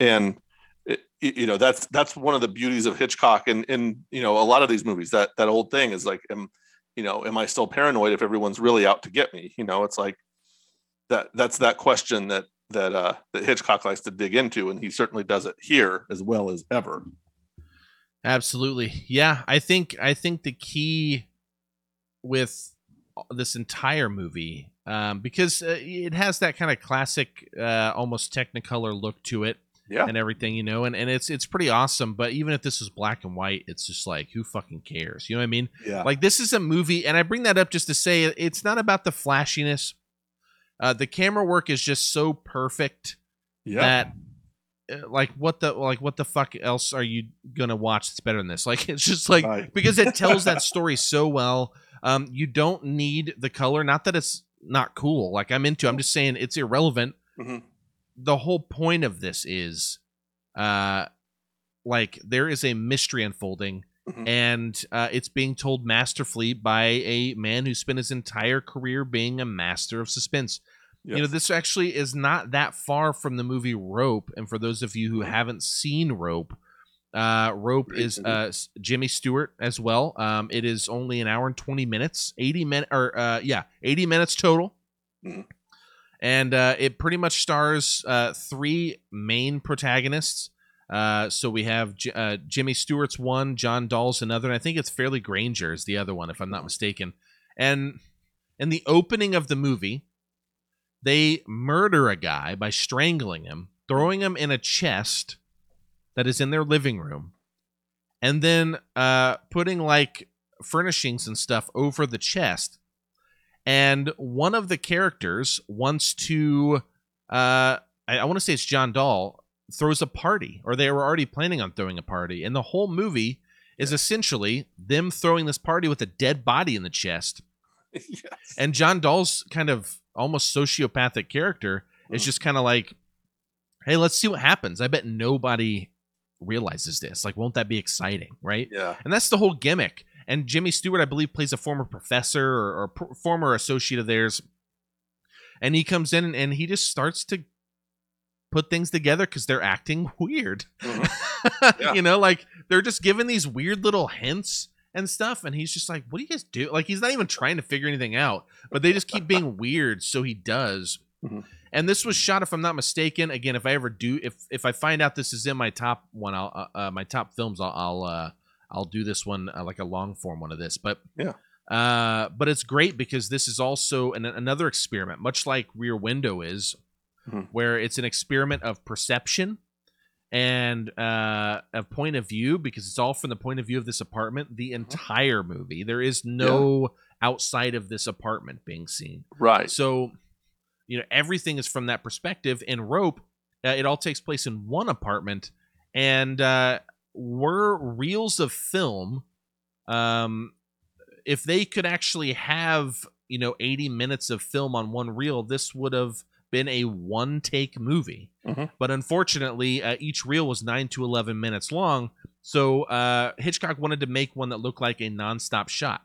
And it, you know that's that's one of the beauties of hitchcock and in you know a lot of these movies that that old thing is like am you know am i still paranoid if everyone's really out to get me? You know it's like that that's that question that that uh that hitchcock likes to dig into and he certainly does it here as well as ever Absolutely. Yeah, I think I think the key with this entire movie um, because uh, it has that kind of classic uh, almost technicolor look to it yeah and everything, you know, and, and it's it's pretty awesome, but even if this was black and white, it's just like who fucking cares? You know what I mean? yeah Like this is a movie and I bring that up just to say it's not about the flashiness. Uh, the camera work is just so perfect yeah that uh, like what the like what the fuck else are you gonna watch that's better than this like it's just like Right. because it tells that story so well um you don't need the color not that it's not cool like i'm into i'm just saying it's irrelevant Mhm. the whole point of this is uh like there is a mystery unfolding Mhm. and uh, it's being told masterfully by a man who spent his entire career being a master of suspense you know this actually is not that far from the movie rope and for those of you who haven't seen rope uh rope is uh jimmy stewart as well. Um it is only an hour and 20 minutes 80 minutes or uh yeah 80 minutes total. Mhm. and uh it pretty much stars uh three main protagonists. Uh, so we have J- uh, Jimmy Stewart's one, John Dall's another, and I think it's Farley Granger is the other one, if I'm not mistaken. And in the opening of the movie, they murder a guy by strangling him, throwing him in a chest that is in their living room, and then uh, putting like furnishings and stuff over the chest. And one of the characters wants to, uh, I, I want to say it's John Dall, throws a party, or they were already planning on throwing a party. And the whole movie is essentially them throwing this party with a dead body in the chest yes. and John Dall's kind of almost sociopathic character is Mm. just kind of like, hey, let's see what happens. I bet nobody realizes this. Like, won't that be exciting, right? yeah And that's the whole gimmick. And Jimmy Stewart, I believe, plays a former professor or, or pr- former associate of theirs. And he comes in and he just starts to put things together because they're acting weird. Mhm. Yeah. you know, like they're just giving these weird little hints and stuff. And he's just like, what do you guys do? Like, he's not even trying to figure anything out, but they just keep being weird. So he does. Mhm. And this was shot, if I'm not mistaken. Again, if I ever do, if if I find out this is in my top one, I'll uh, uh, my top films, I'll I'll, uh, I'll do this one uh, like a long form one of this. But Yeah. uh, but it's great because this is also an, another experiment, much like Rear Window is, Mhm. where it's an experiment of perception and uh, a point of view because it's all from the point of view of this apartment. The entire movie, there is no outside of this apartment being seen. right So, you know, everything is from that perspective. In Rope, uh, it all takes place in one apartment, and uh, were reels of film. Um, if they could actually have, you know, eighty minutes of film on one reel, this would have been a one take movie. Mhm. But unfortunately, uh, each reel was nine to eleven minutes long. So uh, Hitchcock wanted to make one that looked like a nonstop shot.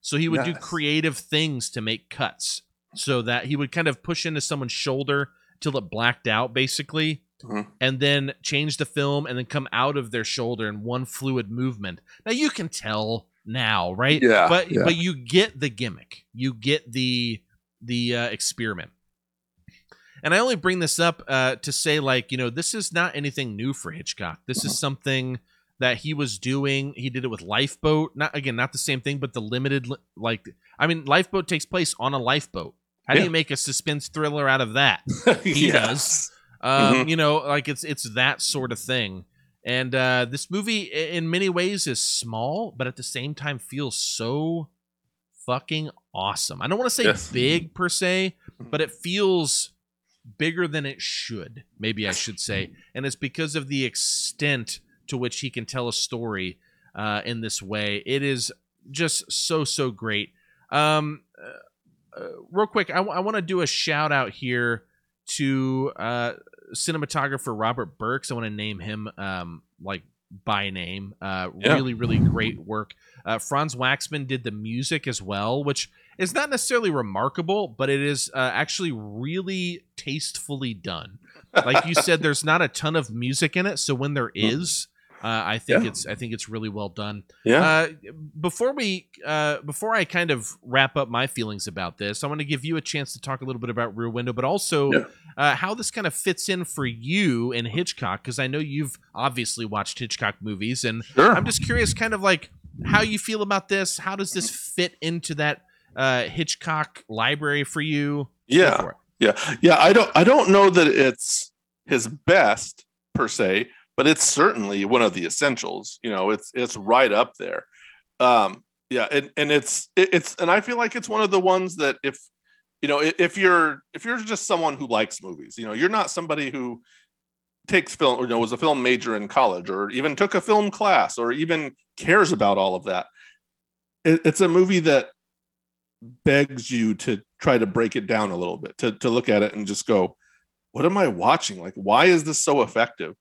So he would do creative things to make cuts so that he would kind of push into someone's shoulder till it blacked out, basically, Mhm. and then change the film and then come out of their shoulder in one fluid movement. Now you can tell now, right? Yeah, But yeah. but you get the gimmick. You get the the uh, experiment. And I only bring this up uh, to say, like, you know, this is not anything new for Hitchcock. This is something that he was doing. He did it with Lifeboat. Not again, not the same thing, but the limited, like, I mean, Lifeboat takes place on a lifeboat. How do you make a suspense thriller out of that? He Yes. does. Um, Mhm. You know, like it's it's that sort of thing. And uh, this movie, in many ways, is small, but at the same time feels so fucking awesome. I don't want to say Yes. big per se, but it feels bigger than it should. Maybe I should say, and it's because of the extent to which he can tell a story uh, in this way. It is just so so great. Um, uh, uh, real quick, I want to do a shout out here to uh, cinematographer Robert Burks. I want to name him um, like by name. Uh, Yeah. Really, really great work. Uh, Franz Waxman did the music as well, which is not necessarily remarkable, but it is uh, actually really tastefully done. Like you said, there's not a ton of music in it, so when there is, uh, I think Yeah. it's I think it's really well done. Yeah. Uh, before we uh, before I kind of wrap up my feelings about this, I want to give you a chance to talk a little bit about Rear Window, but also Yeah. uh, how this kind of fits in for you and Hitchcock, because I know you've obviously watched Hitchcock movies, and sure. I'm just curious, kind of like how you feel about this. How does this fit into that uh, Hitchcock library for you? Yeah. for. Yeah, yeah. I don't. I don't know that it's his best per se, but it's certainly one of the essentials. You know, it's it's right up there. Um, yeah, and and it's it, it's and I feel like it's one of the ones that if you know if you're if you're just someone who likes movies, you know, you're not somebody who takes film or you know was a film major in college or even took a film class or even cares about all of that. It, it's a movie that begs you to try to break it down a little bit to to look at it and just go what am i watching? Like why is this so effective?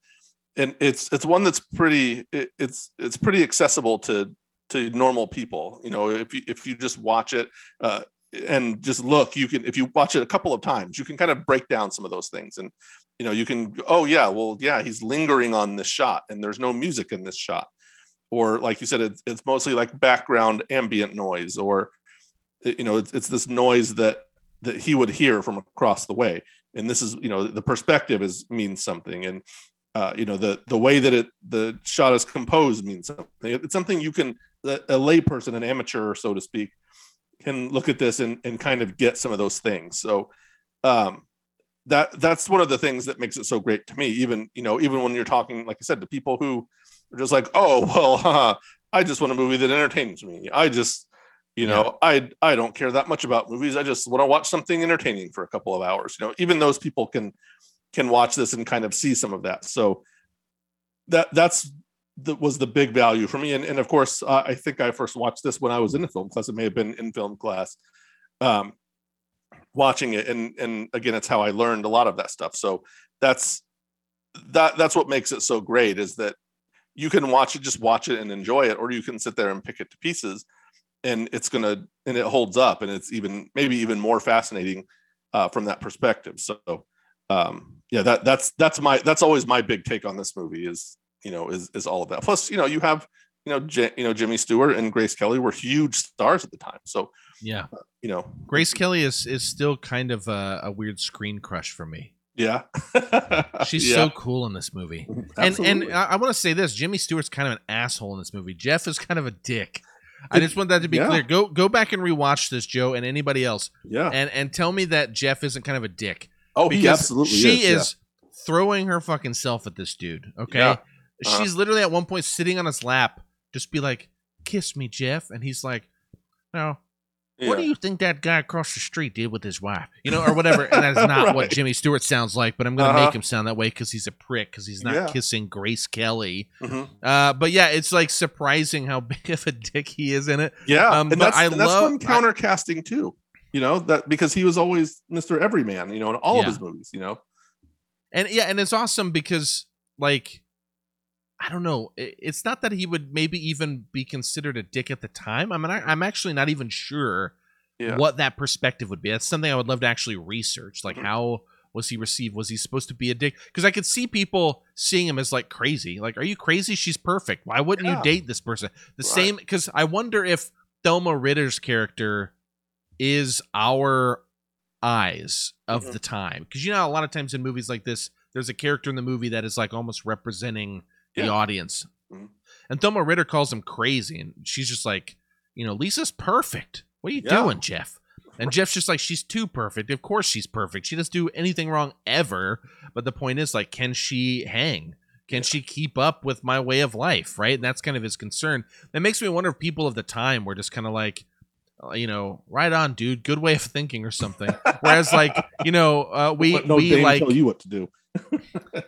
And it's it's one that's pretty it, it's it's pretty accessible to to normal people you know if you if you just watch it uh and just look you can if you watch it a couple of times you can kind of break down some of those things and you know you can oh yeah well yeah he's lingering on this shot and there's no music in this shot. Or like you said it's, it's mostly like background ambient noise or you know it's, it's this noise that that he would hear from across the way. And this is you know the perspective is means something. And uh, you know the the way that it the shot is composed means something. It's something you can a, layperson an amateur so to speak can look at this and, and kind of get some of those things. So um that that's one of the things that makes it so great to me. Even you know even when you're talking like i said to people who are just like oh well i just want a movie that entertains me. I just you know i i don't care that much about movies. I just want to watch something entertaining for a couple of hours you know even those people can can watch this and kind of see some of that. So that that's that was the big value for me. And, and of course uh, i think i first watched this when i was in a film class. It may have been in film class um watching it. And and again it's how i learned a lot of that stuff. So that's that that's what makes it so great is that you can watch it just watch it and enjoy it or you can sit there and pick it to pieces and it's gonna and it holds up and it's even maybe even more fascinating uh, from that perspective so um yeah that that's that's my that's always my big take on this movie is you know is is all of that plus you know you have you know J- you know jimmy stewart and grace kelly were huge stars at the time so Yeah, you know Grace Kelly is is still kind of a, a weird screen crush for me. yeah She's Yeah, so cool in this movie. And and I, I want to say this: Jimmy Stewart's kind of an asshole in this movie. Jeff is kind of a dick. I just want that to be Yeah. clear. Go go back and rewatch this, Joe, and anybody else, yeah and and tell me that Jeff isn't kind of a dick. oh he absolutely she is, yeah. is throwing her fucking self at this dude. Okay, Yeah. Uh-huh. she's literally at one point sitting on his lap, just be like, "Kiss me, Jeff," and he's like, "No." What do you think that guy across the street did with his wife? You know, or whatever. And that is not what Jimmy Stewart sounds like, but I'm going to Uh-huh. make him sound that way because he's a prick because he's not Yeah. kissing Grace Kelly. Mhm. Uh, but yeah, it's like surprising how big of a dick he is in it. Yeah, Um, and but that's, I and that's love- fun counter casting too. You know that because he was always Mister Everyman. You know, in all of his movies. You know, And yeah, and it's awesome because like I don't know. It's not that he would maybe even be considered a dick at the time. I mean, I, I'm actually not even sure Yeah. what that perspective would be. That's something I would love to actually research. Like, Mhm. how was he received? Was he supposed to be a dick? Because I could see people seeing him as like crazy. Like, are you crazy? She's perfect. Why wouldn't Yeah. you date this person? The Right. same. Because I wonder if Thelma Ritter's character is our eyes of Mhm. the time. Because you know, a lot of times in movies like this, there's a character in the movie that is like almost representing the Yeah. audience. Mhm. And Thelma Ritter calls him crazy, and she's just like, you know, Lisa's perfect. What are you Yeah. doing, Jeff? And Jeff's just like, she's too perfect. Of course she's perfect. She doesn't do anything wrong ever. But the point is, like, can she hang? Can Yeah. she keep up with my way of life? Right. And that's kind of his concern. That makes me wonder if people of the time were just kind of like, uh, you know, right on, dude. Good way of thinking or something. Whereas, like, you know, uh, we no we like tell you what to do.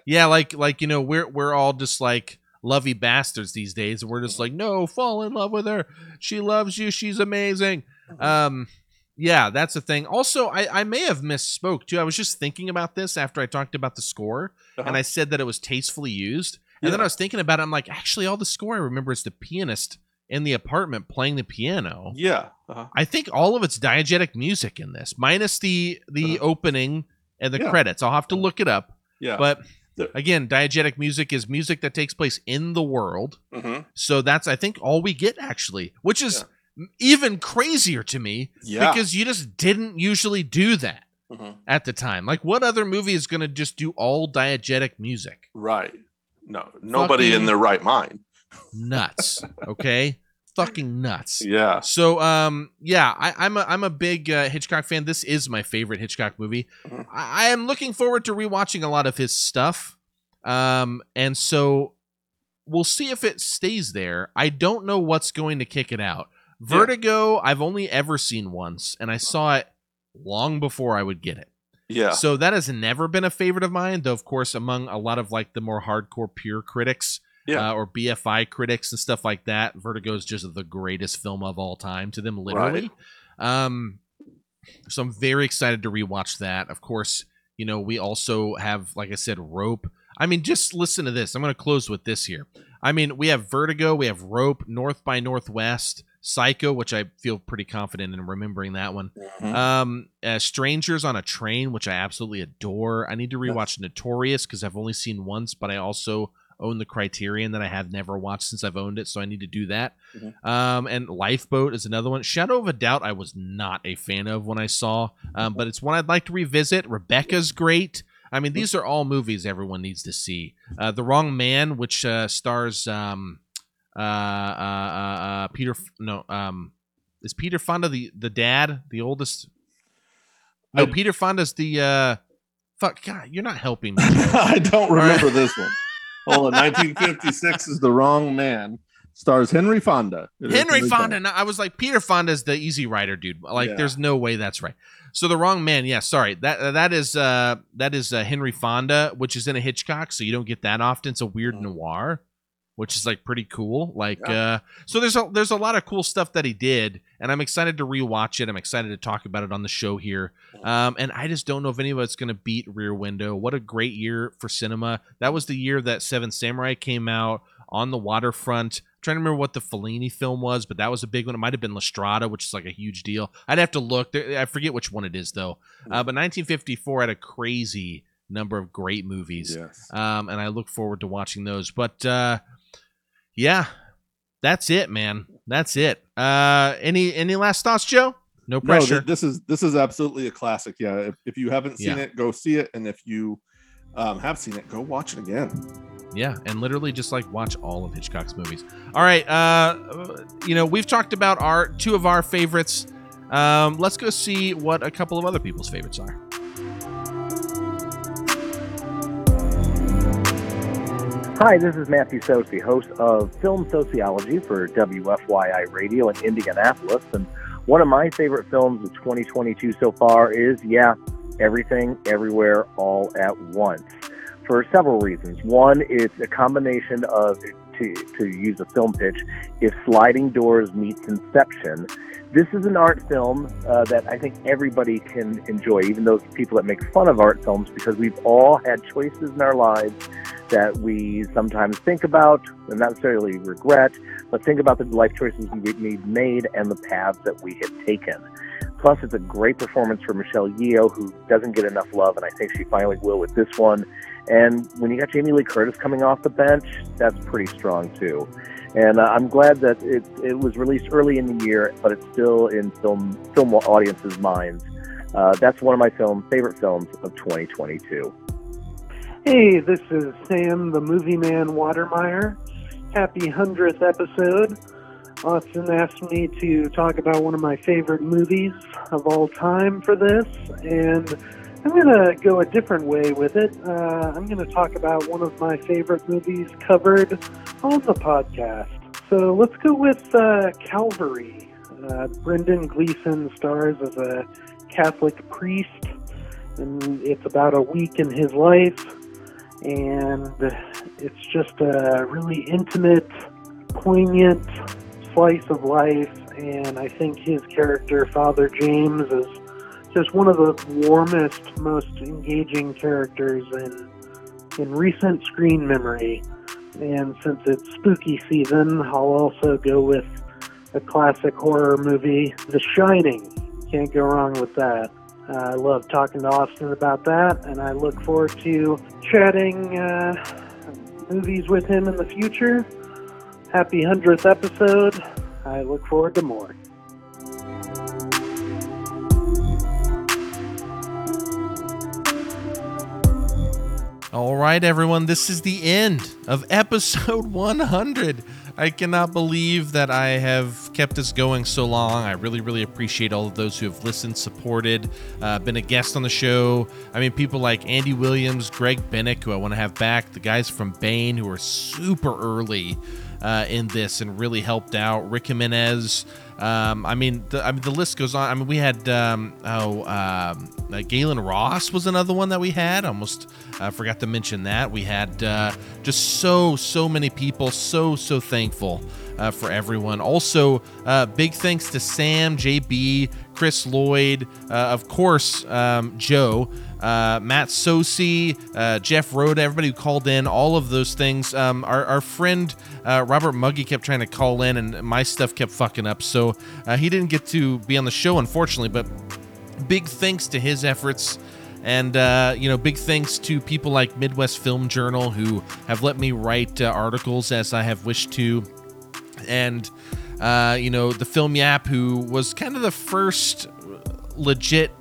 Yeah, like like you know, we're we're all just like lovey bastards these days. We're just like, no, fall in love with her. She loves you. She's amazing. Um, yeah, that's the thing. Also, I I may have misspoke too. I was just thinking about this after I talked about the score, Uh-huh. and I said that it was tastefully used. And then I was thinking about it. I'm like, actually, all the score I remember is the pianist in the apartment playing the piano. Yeah. Uh-huh. I think all of it's diegetic music in this, minus the the Uh-huh. opening and the Yeah. credits. I'll have to look it up. Yeah. But again, diegetic music is music that takes place in the world. hmm So that's I think all we get actually, which is even crazier to me Yeah. because you just didn't usually do that hmm at the time. Like what other movie is going to just do all diegetic music? Right. No, nobody Fucking- in their right mind. Nuts. Okay? Fucking nuts. Yeah. So um yeah, I, I'm a I'm a big uh, Hitchcock fan. This is my favorite Hitchcock movie. Mhm. I, I am looking forward to rewatching a lot of his stuff. Um and so we'll see if it stays there. I don't know what's going to kick it out. Vertigo, I've only ever seen once, and I saw it long before I would get it. Yeah. So that has never been a favorite of mine, though of course among a lot of like the more hardcore pure critics Yeah. uh, or BFI critics and stuff like that, Vertigo is just the greatest film of all time to them, literally. Right. Um, so I'm very excited to rewatch that. Of course, you know we also have, like I said, Rope. I mean, just listen to this. I'm going to close with this here. I mean, we have Vertigo, we have Rope, North by Northwest, Psycho, which I feel pretty confident in remembering that one. Mhm. Um, uh, Strangers on a Train, which I absolutely adore. I need to rewatch Notorious because I've only seen once, but I also own the Criterion that I have never watched since I've owned it, so I need to do that. Mhm. Um, and Lifeboat is another one. Shadow of a Doubt, I was not a fan of when I saw, um, but it's one I'd like to revisit. Rebecca's great. I mean, these are all movies everyone needs to see. Uh, the Wrong Man, which uh, stars um, uh, uh, uh, uh, Peter. No, um, is Peter Fonda the the dad, the oldest? No, Peter Fonda's the. Uh, fuck, God, you're not helping me. I don't remember this one. Hold on. 1956 is The Wrong Man. Stars Henry Fonda. It is Henry Fonda. No, I was like Peter Fonda's the Easy Rider dude. Like, Yeah. there's no way that's right. So the wrong man. Yeah, sorry. That that is uh that is uh, Henry Fonda, which is in a Hitchcock, so you don't get that often. It's a weird Mm. noir, which is like pretty cool. Like, Yeah. uh, so there's a there's a lot of cool stuff that he did, and I'm excited to rewatch it. I'm excited to talk about it on the show here. Um, and I just don't know if anybody's going to beat Rear Window. What a great year for cinema. That was the year that Seven Samurai came out on the waterfront. I'm trying to remember what the Fellini film was, but that was a big one. It might have been La Strada, which is like a huge deal. I'd have to look. I forget which one it is though. Uh, but 1954 had a crazy number of great movies, Yes. um, and I look forward to watching those. But uh, yeah, that's it, man. That's it. Uh, any any last thoughts, Joe? No No, pressure. th- this is this is absolutely a classic. Yeah. If, if you haven't seen Yeah. it, go see it. And if you um, have seen it, go watch it again. Yeah, and literally just like watch all of Hitchcock's movies. All right, uh, you know we've talked about our two of our favorites. Um, let's go see what a couple of other people's favorites are. Hi, this is Matthew Socey, host of Film Sociology for WFYI Radio in Indianapolis. And one of my favorite films of 2022 so far is, yeah, Everything, Everywhere, All at Once. for several reasons. One, it's a combination of, to, to use a film pitch, if Sliding Doors meets Inception. This is an art film uh, that I think everybody can enjoy, even those people that make fun of art films, because we've all had choices in our lives that we sometimes think about and not necessarily regret, but think about the life choices we've made and the paths that we have taken. Plus, it's a great performance for Michelle Yeoh, who doesn't get enough love, and I think she finally will with this one. And when you got Jamie Lee Curtis coming off the bench, that's pretty strong too. And uh, I'm glad that it, it was released early in the year, but it's still in film film audiences' minds. Uh, that's one of my film favorite films of 2022. Hey, this is Sam, the movie man Watermeier. Happy 100th episode. Austin asked me to talk about one of my favorite movies of all time for this, and I'm going to go a different way with it. Uh, I'm going to talk about one of my favorite movies covered on the podcast. So let's go with uh, Calvary. Uh, Brendan Gleeson stars as a Catholic priest, and it's about a week in his life and it's just a really intimate, poignant slice of life. And I think his character, Father James, is just one of the warmest, most engaging characters in in recent screen memory. And since it's spooky season, I'll also go with a classic horror movie, The Shining. Can't go wrong with that. Uh, I love talking to Austin about that, and I look forward to chatting uh, movies with him in the future. Happy 100th episode. I look forward to more. All right, everyone, this is the end of episode 100. I cannot believe that I have kept this going so long. I really, really appreciate all of those who have listened, supported, uh, been a guest on the show. I mean, people like Andy Williams, Greg Bennick, who I want to have back, the guys from Bain, who are super early uh, in this and really helped out. Rick Jimenez. Um, I mean, the, I mean, the list goes on. I mean, we had um, oh, um, uh, Gaylen Ross was another one that we had. Almost uh, forgot to mention that. We had uh, just so so many people. So so thankful uh, for everyone. Also, uh, big thanks to Sam, JB, Chris Lloyd, uh, of course, um, Joe uh, Matt Socey, uh, Jeff Rhoda, everybody who called in, all of those things. Um, our, our friend uh, Robert Muggy kept trying to call in, and my stuff kept fucking up, so uh, he didn't get to be on the show, unfortunately. But big thanks to his efforts. And, uh, you know, big thanks to people like Midwest Film Journal who have let me write uh, articles as I have wished to. And, you know, the Film Yap, who was kind of the first legit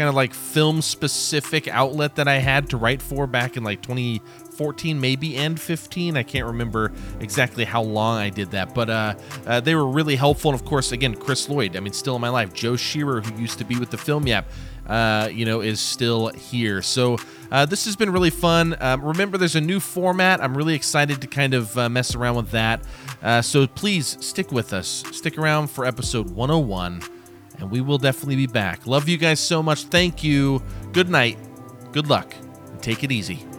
kind of like film specific outlet that I had to write for back in like 2014, maybe and 15. I can't remember exactly how long I did that, but uh, uh, they were really helpful. And of course, again, Chris Lloyd. I mean, still in my life. Joe Shearer, who used to be with the Film Yap. Uh, you know, is still here. So uh, this has been really fun. Um, remember, there's a new format. I'm really excited to kind of uh, mess around with that. Uh, so please stick with us. Stick around for episode 101 and we will definitely be back. Love you guys so much. Thank you. Good night. Good luck. Take it easy.